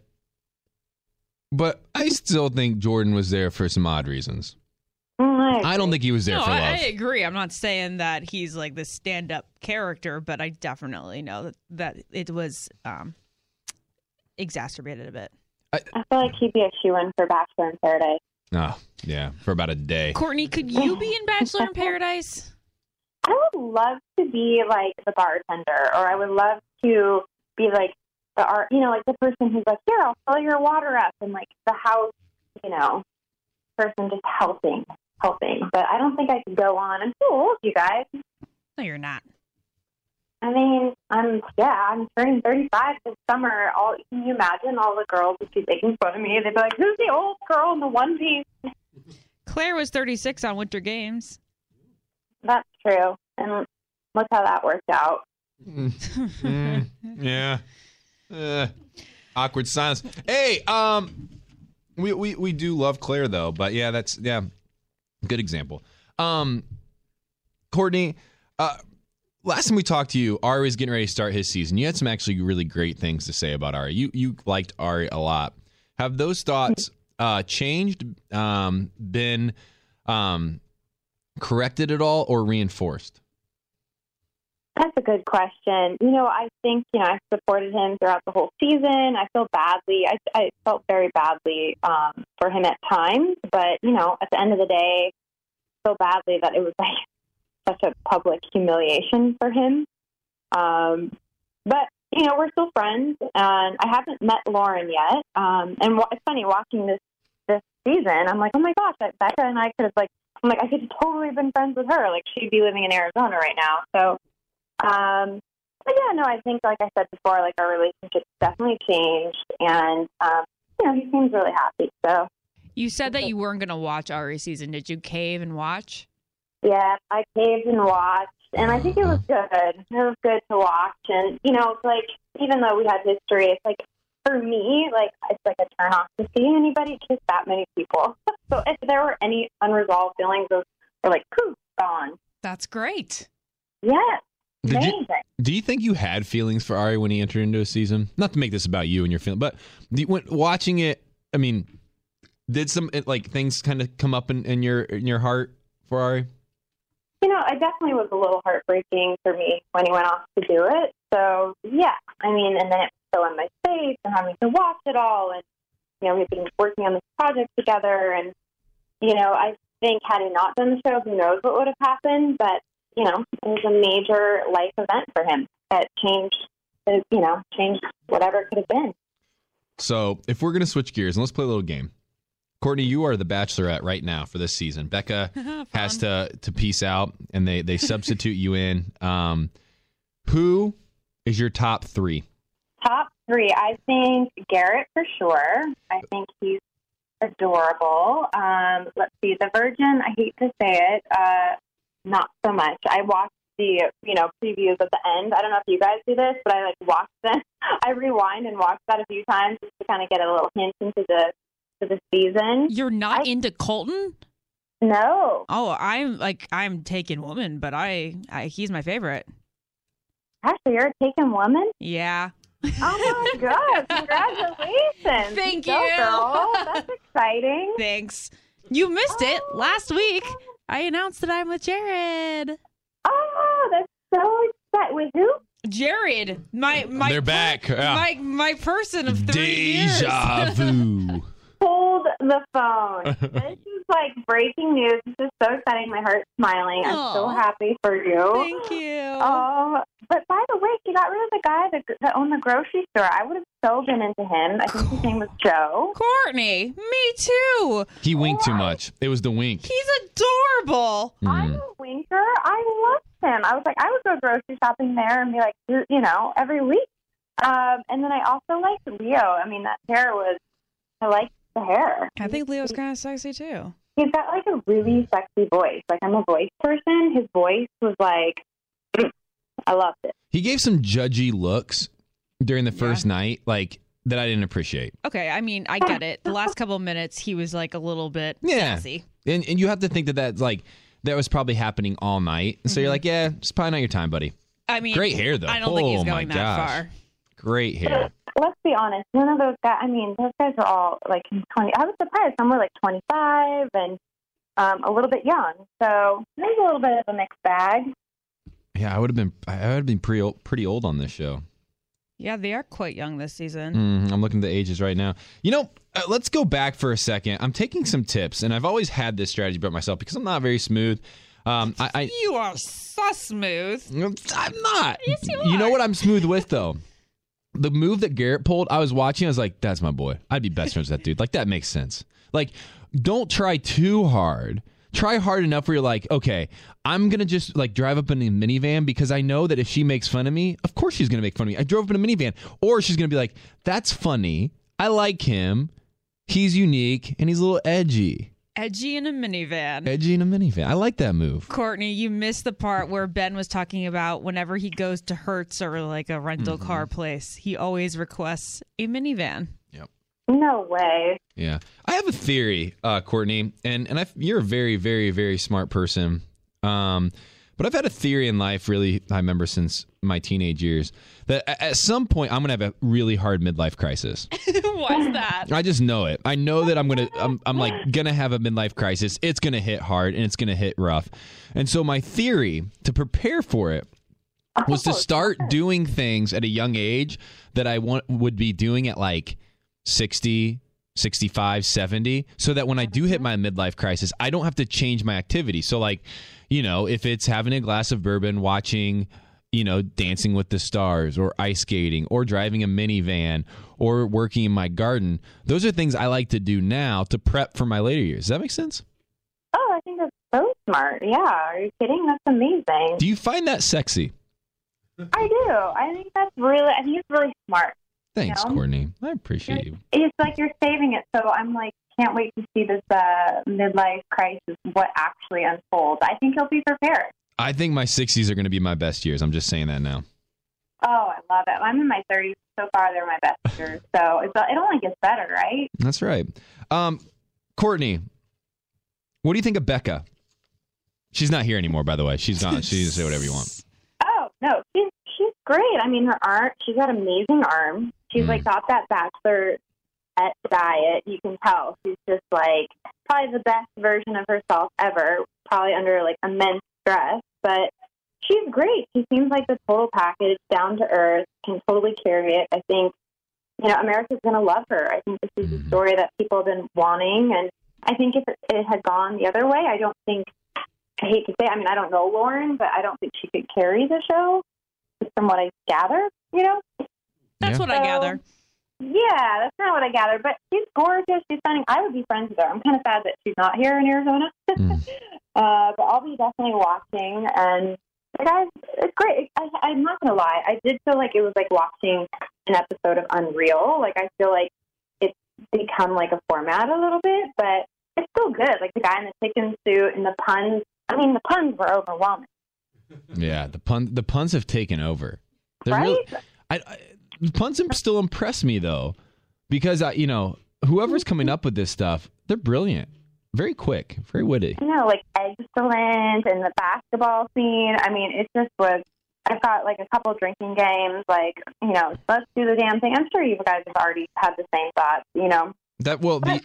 but I still think Jordan was there for some odd reasons. I don't think he was there no, for I, love. I agree. I'm not saying that he's like the stand-up character, but I definitely know that that it was um, exacerbated a bit. I feel like he'd be a shoe in for Bachelor in Paradise. Oh, yeah, for about a day. Courtney, could you be in Bachelor in Paradise? I would love to be like the bartender, or I would love to be like the art, you know, like the person who's like, here, I'll fill your water up, and like the house, you know, person just helping, helping. But I don't think I could go on. I'm too old, you guys. No, you're not. I mean, I'm yeah, I'm turning 35 this summer. All can you imagine all the girls would be making fun of me? They'd be like, "Who's the old girl in the one piece?" Claire was 36 on Winter Games. That's true, and look how that worked out. (laughs) Mm, yeah. Uh, awkward silence. Hey, um, we, we we do love Claire though, but yeah, that's yeah, good example. Um, Courtney, uh, last time we talked to you, Ari was getting ready to start his season. You had some actually really great things to say about Ari. You you liked Ari a lot. Have those thoughts uh changed, um, been um corrected at all, or reinforced? That's a good question. You know, I think you know I supported him throughout the whole season. I feel badly. I, I felt very badly um, for him at times, but you know, at the end of the day, feel badly that it was like (laughs) such a public humiliation for him. Um, but you know, we're still friends, and I haven't met Lauren yet. Um, and it's funny watching this this season, I'm like, oh my gosh, that Becca and I could have like, I'm like, I could have totally been friends with her. Like she'd be living in Arizona right now. So, um, but yeah, no, I think like I said before, like our relationship definitely changed, and um, you know, he seems really happy. So You said that you weren't going to watch Ari season. Did you cave and watch? yeah, I caved and watched, and I think it was good. It was good to watch, and you know, it's like even though we had history, it's like for me, like it's like a turn off to see anybody kiss that many people. (laughs) so if there were any unresolved feelings, those were like poof gone. That's great. Yes, Did you, do you think you had feelings for Ari when he entered into a season? Not to make this about you and your feeling, but you- when watching it, I mean, did some it, like things kind of come up in, in your in your heart for Ari? You know, it definitely was a little heartbreaking for me when he went off to do it. So yeah, I mean, and then it was still in my face and having to watch it all, and you know, we've been working on this project together, and you know, I think had he not done the show, who knows what would have happened? But you know, it was a major life event for him that changed, uh, you know, changed whatever it could have been. So if we're gonna switch gears and let's play a little game. Courtney, you are the bachelorette right now for this season. Becca (laughs) has to to peace out and they they substitute you in. Um, who is your top three? Top three, I think Garrett for sure. I think he's adorable. Um, let's see, The Virgin. I hate to say it, uh, not so much. I watched the you know previews at the end. I don't know if you guys do this, but I like watch them. (laughs) I rewind and watch that a few times just to kind of get a little hint into the to the season. You're not I- into Colton? No, Oh, I'm like I'm taken woman, but I, I he's my favorite. actually, you're a taken woman. Yeah. Oh my (laughs) god! Congratulations! Thank Go, you. girl. That's (laughs) exciting. Thanks. You missed it oh last week. I announced that I'm with Jared. Oh, that's so exciting. Wait, who? Jared, my my They're back. Yeah. my my person of three Deja years. (laughs) vu. Hold the phone. (laughs) this is like breaking news. This is so exciting. My heart's smiling. I'm so happy for you. Thank you. Oh, but by the way, she got rid of the guy that, that owned the grocery store. I would have so been into him. I think his name was Joe. Courtney, me too. He winked too much. It was the wink. He's adorable. I'm Mm. a winker. I loved him. I was like, I would go grocery shopping there and be like, you you know, every week. Um, and then I also liked Leo. I mean, that hair was, I liked the hair. I think Leo's kind of sexy too. He's got like a really mm. sexy voice. Like I'm a voice person. His voice was like, (clears throat) I loved it. He gave some judgy looks during the first night, like that I didn't appreciate. Okay, I mean, I get it. The last couple of minutes, he was like a little bit Yeah. sassy. And and you have to think that that's like that was probably happening all night. So you're mm-hmm. like, yeah, it's probably not your time, buddy. I mean, Great hair though. I don't think Oh, he's my going that gosh. far. Great hair. Let's be honest. None of those guys. I mean, those guys are all like 20. I was surprised. Some were like 25 and um, a little bit young. So there's a little bit of a mixed bag. Yeah, I would have been I would have been pretty old, pretty old on this show. Yeah, they are quite young this season. Mm, I'm looking at the ages right now. You know, uh, let's go back for a second. I'm taking some tips, and I've always had this strategy about myself because I'm not very smooth. Um, I, I You are so smooth. I'm not. Yes, you know what I'm smooth with though? The move that Garrett pulled, I was watching, I was like, that's my boy. I'd be best friends with that dude. Like that makes sense. Like, don't try too hard. Try hard enough where you're like, okay, I'm gonna just like drive up in a minivan because I know that if she makes fun of me, of course she's gonna make fun of me. I drove up in a minivan. Or she's gonna be like, that's funny. I like him. He's unique and he's a little edgy. Edgy in a minivan. Edgy in a minivan. I like that move. Courtney, you missed the part where Ben was talking about whenever he goes to Hertz or like a rental Mm-hmm. car place, he always requests a minivan. Yep. No way. Yeah, I have a theory, uh, Courtney, and and i you're a very, very, very smart person. Um, but I've had a theory in life. Really, I remember since my teenage years that at some point I'm gonna have a really hard midlife crisis. (laughs) What's that? I just know it. I know that I'm gonna. I'm, I'm like gonna have a midlife crisis. It's gonna hit hard and it's gonna hit rough. And so my theory to prepare for it was to Oh, start doing things at a young age that I want would be doing at like 60, 65, 70 so that when I do hit uh-huh. my midlife crisis, I don't have to change my activity. So like, you know, if it's having a glass of bourbon, watching you know, dancing with the stars or ice skating or driving a minivan or working in my garden. Those are things I like to do now to prep for my later years. Does that make sense? Oh, I think that's so smart. Yeah. Are you kidding? That's amazing. Do you find that sexy? I do. I think that's really. I think it's really smart. Thanks, know? Courtney. I appreciate you. It's like you're saving it. So I'm like, can't wait to see this uh, midlife crisis. What actually unfolds? I think you'll be prepared. I think my 60s are going to be my best years. I'm just saying that now. Oh, I love it. I'm in my 30s. So far, they're my best (laughs) years. So it's, it only gets better, right? That's right. Um, Courtney, what do you think of Becca? She's not here anymore, by the way. She's not. She can say whatever you want. (laughs) Oh no, she's she's great. I mean, her arm. She's got amazing arms. She's Mm. like got that bachelor at diet. You can tell she's just like probably the best version of herself ever. Probably under like immense stress, but she's great. She seems like the total package, down to earth, can totally carry it. I think you know America's going to love her. I think this is a mm-hmm. story that people have been wanting, and I think if it, it had gone the other way, I don't think. I hate to say, I mean, I don't know Lauren, but I don't think she could carry the show, just from what I gather. You know, That's Yeah. what I gather. Yeah, that's not what I gathered. But she's gorgeous. She's stunning. I would be friends with her. I'm kind of sad that she's not here in Arizona. Mm. (laughs) uh, but I'll be definitely watching. And the guys, it's great. I, I'm not gonna lie. I did feel like it was like watching an episode of Unreal. Like I feel like it's become like a format a little bit, but it's still good. Like the guy in the chicken suit and the puns. I mean, the puns were overwhelming, Yeah, the pun the puns have taken over. They're right? really- I, I, puns still impress me though, because I, you know, whoever's coming up with this stuff, they're brilliant, very quick, very witty. you know, like excellent and the basketball scene. I mean, it just was. I've got like a couple drinking games, like you know, let's do the damn thing. I'm sure you guys have already had the same thoughts, you know. That well, the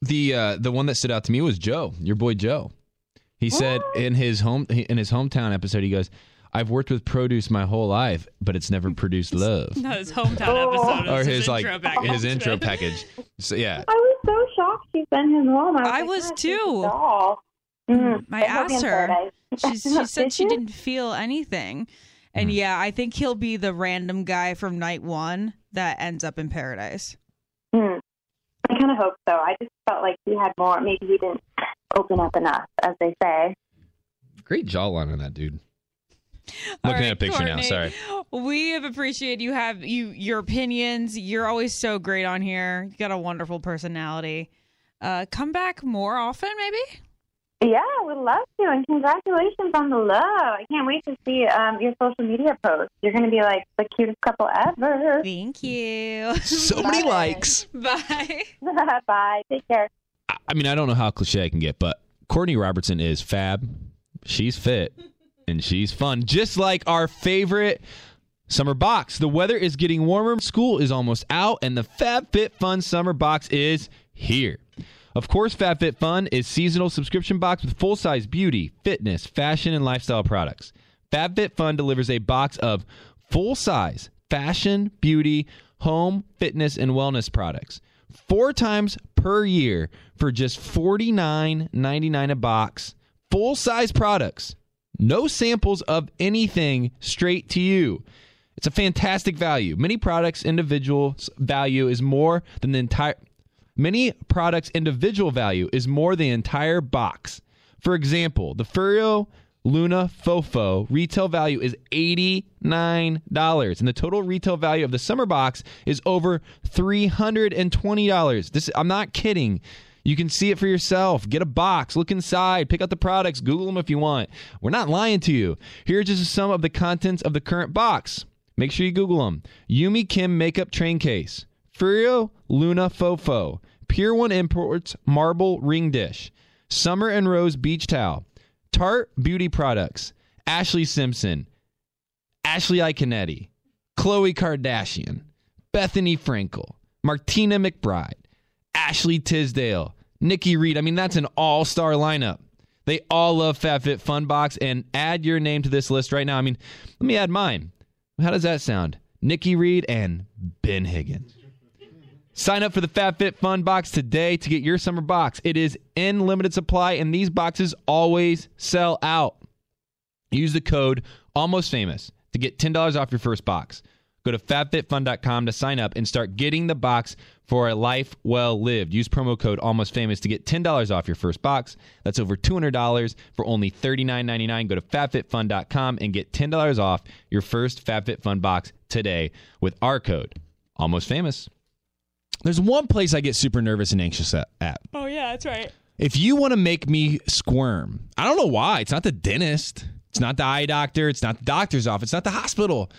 the uh, the one that stood out to me was Joe, your boy Joe. He said in his home in his hometown episode, he goes, "I've worked with produce my whole life, but it's never produced love." No, his hometown Oh. episode. or is his like intro package. his intro package. So yeah, I was so shocked she sent him home. I was, I like, was too. this is all." Mm, I but he'll be asked her. She, (laughs) she said she didn't feel anything. And Hmm. yeah, I think he'll be the random guy from night one that ends up in paradise. Mm. I kind of hope so. I just felt like he had more. Maybe he didn't open up enough, as they say. great jawline on that dude. All Looking right, at a picture now. Sorry. We have appreciated you have you your opinions. You're always so great on here. You got a wonderful personality. Uh, come back more often, maybe. Yeah, I would love to. And congratulations on the love. I can't wait to see um, your social media posts. You're going to be like the cutest couple ever. Thank you. So many likes. Bye. (laughs) Bye. Take care. I- I mean, I don't know how cliche I can get, but Courtney Robertson is fab. She's fit and she's fun, just like our favorite summer box. The weather is getting warmer, school is almost out, and the FabFitFun summer box is here. Of course, FabFitFun is seasonal subscription box with full-size beauty, fitness, fashion, and lifestyle products. FabFitFun delivers a box of full-size fashion, beauty, home, fitness, and wellness products four times per year for just $49.99 a box. Full size products. No samples of anything straight to you. It's a fantastic value. Many products individual value is more than the entire many products individual value is more than the entire box. For example, the Foreo Luna Fofo retail value is $89 and the total retail value of the summer box is over $320. This I'm not kidding. You can see it for yourself. Get a box, look inside, pick out the products, Google them if you want. We're not lying to you. Here are just some of the contents of the current box. Make sure you Google them. Yumi Kim Makeup Train Case, Foreo Luna Fofo, Pier One Imports Marble Ring Dish, Summer and Rose Beach Towel, Tarte Beauty Products, Ashlee Simpson, Ashley Iaconetti, Khloe Kardashian, Bethenny Frankel, Martina McBride, Ashley Tisdale, Nikki Reed. I mean, that's an all star lineup. They all love FabFit Box and add your name to this list right now. I mean, let me add mine. How does that sound? Nikki Reed and Ben Higgins. Sign up for the FabFitFun Box today to get your summer box. It is in limited supply, and these boxes always sell out. Use the code Almost Famous to get $10 off your first box. Go to fabfitfun.com to sign up and start getting the box for a life well lived. Use promo code almost famous to get $10 off your first box. That's over $200 for only $39.99. Go to fabfitfun.com and get $10 off your first FabFitFun box today with our code almost famous. There's one place I get super nervous and anxious at. at. Oh yeah, that's right. If you want to make me squirm, I don't know why. It's not the dentist. It's not the eye doctor. It's not the doctor's office. It's not the hospital.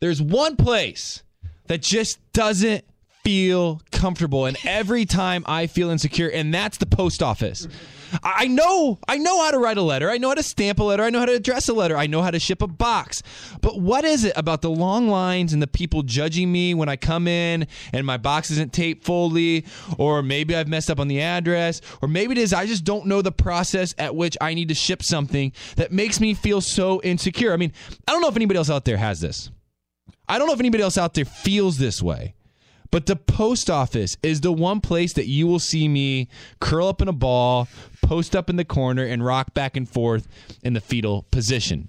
There's one place that just doesn't feel comfortable. And every time I feel insecure, and that's the post office. I know, I know how to write a letter. I know how to stamp a letter. I know how to address a letter. I know how to ship a box. But what is it about the long lines and the people judging me when I come in and my box isn't taped fully, or maybe I've messed up on the address, or maybe it is I just don't know the process at which I need to ship something that makes me feel so insecure. I mean, I don't know if anybody else out there has this. I don't know if anybody else out there feels this way. But the post office is the one place that you will see me curl up in a ball, post up in the corner, and rock back and forth in the fetal position.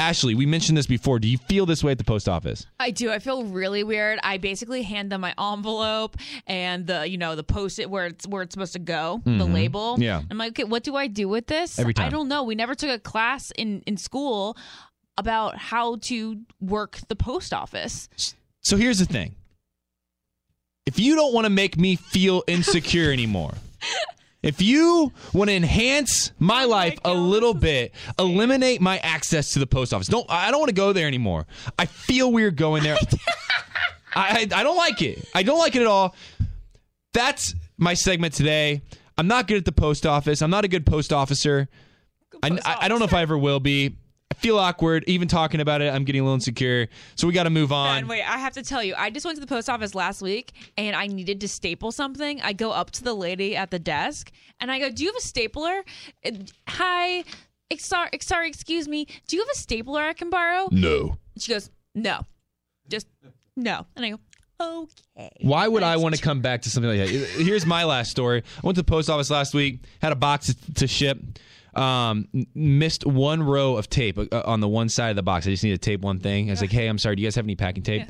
Ashley, we mentioned this before. Do you feel this way at the post office? I do. I feel really weird. I basically hand them my envelope and the, you know, the post it where it's where it's supposed to go, the Mhm. label. Yeah. I'm like, okay, what do I do with this? Every time. I don't know. We never took a class in in school about how to work the post office. So here's the thing. If you don't want to make me feel (laughs) insecure anymore, if you want to enhance oh my life a little bit, eliminate my access to the post office. Don't I don't want to go there anymore. I feel weird going there. (laughs) I, I I don't like it. I don't like it at all. That's my segment today. I'm not good at the post office. I'm not a good post officer. I, I, I don't know if I ever will be. I feel awkward even talking about it. I'm getting a little insecure. So we got to move on. Ben, wait, I have to tell you, I just went to the post office last week and I needed to staple something. I go up to the lady at the desk and I go, Do you have a stapler? And, Hi, sorry, sorry, excuse me. Do you have a stapler I can borrow? No. She goes, No, just no. And I go, Okay. Why would I want to come back to something like that? Here's my last story. I went to the post office last week, had a box to, to ship. Um, missed one row of tape uh, on the one side of the box. I just need to tape one thing. I was like, "Hey, I'm sorry. Do you guys have any packing tape?"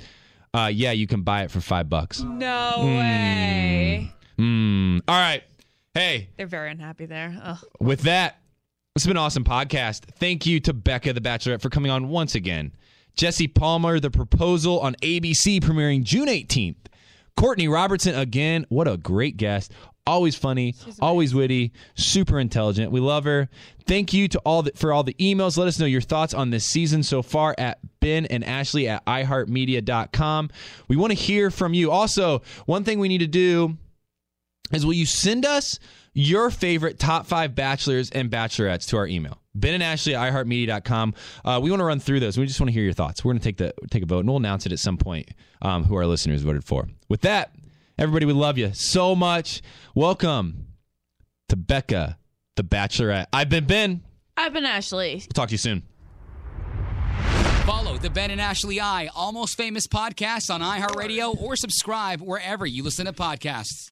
Uh, yeah, you can buy it for five bucks. No way. Hmm. All right. Hey, They're very unhappy there. Ugh. with that, it's been an awesome podcast. Thank you to Becca the Bachelorette for coming on once again. Jesse Palmer, The Proposal on ABC, premiering June 18th. Courtney Robertson again. What a great guest. Always funny, always witty, super intelligent. We love her. Thank you to all the, for all the emails. Let us know your thoughts on this season so far at Ben and Ashley at iHeartMedia.com. We want to hear from you. Also, one thing we need to do is will you send us your favorite top five bachelors and bachelorettes to our email ben and ashley at iheartmedia.com uh, we want to run through those we just want to hear your thoughts we're going to take the take a vote and we'll announce it at some point um, who our listeners voted for with that everybody we love you so much welcome to becca the bachelorette i've been ben I've been Ashley. we'll talk to you soon Follow the Ben and Ashley I Almost Famous podcast on iHeartRadio or subscribe wherever you listen to podcasts.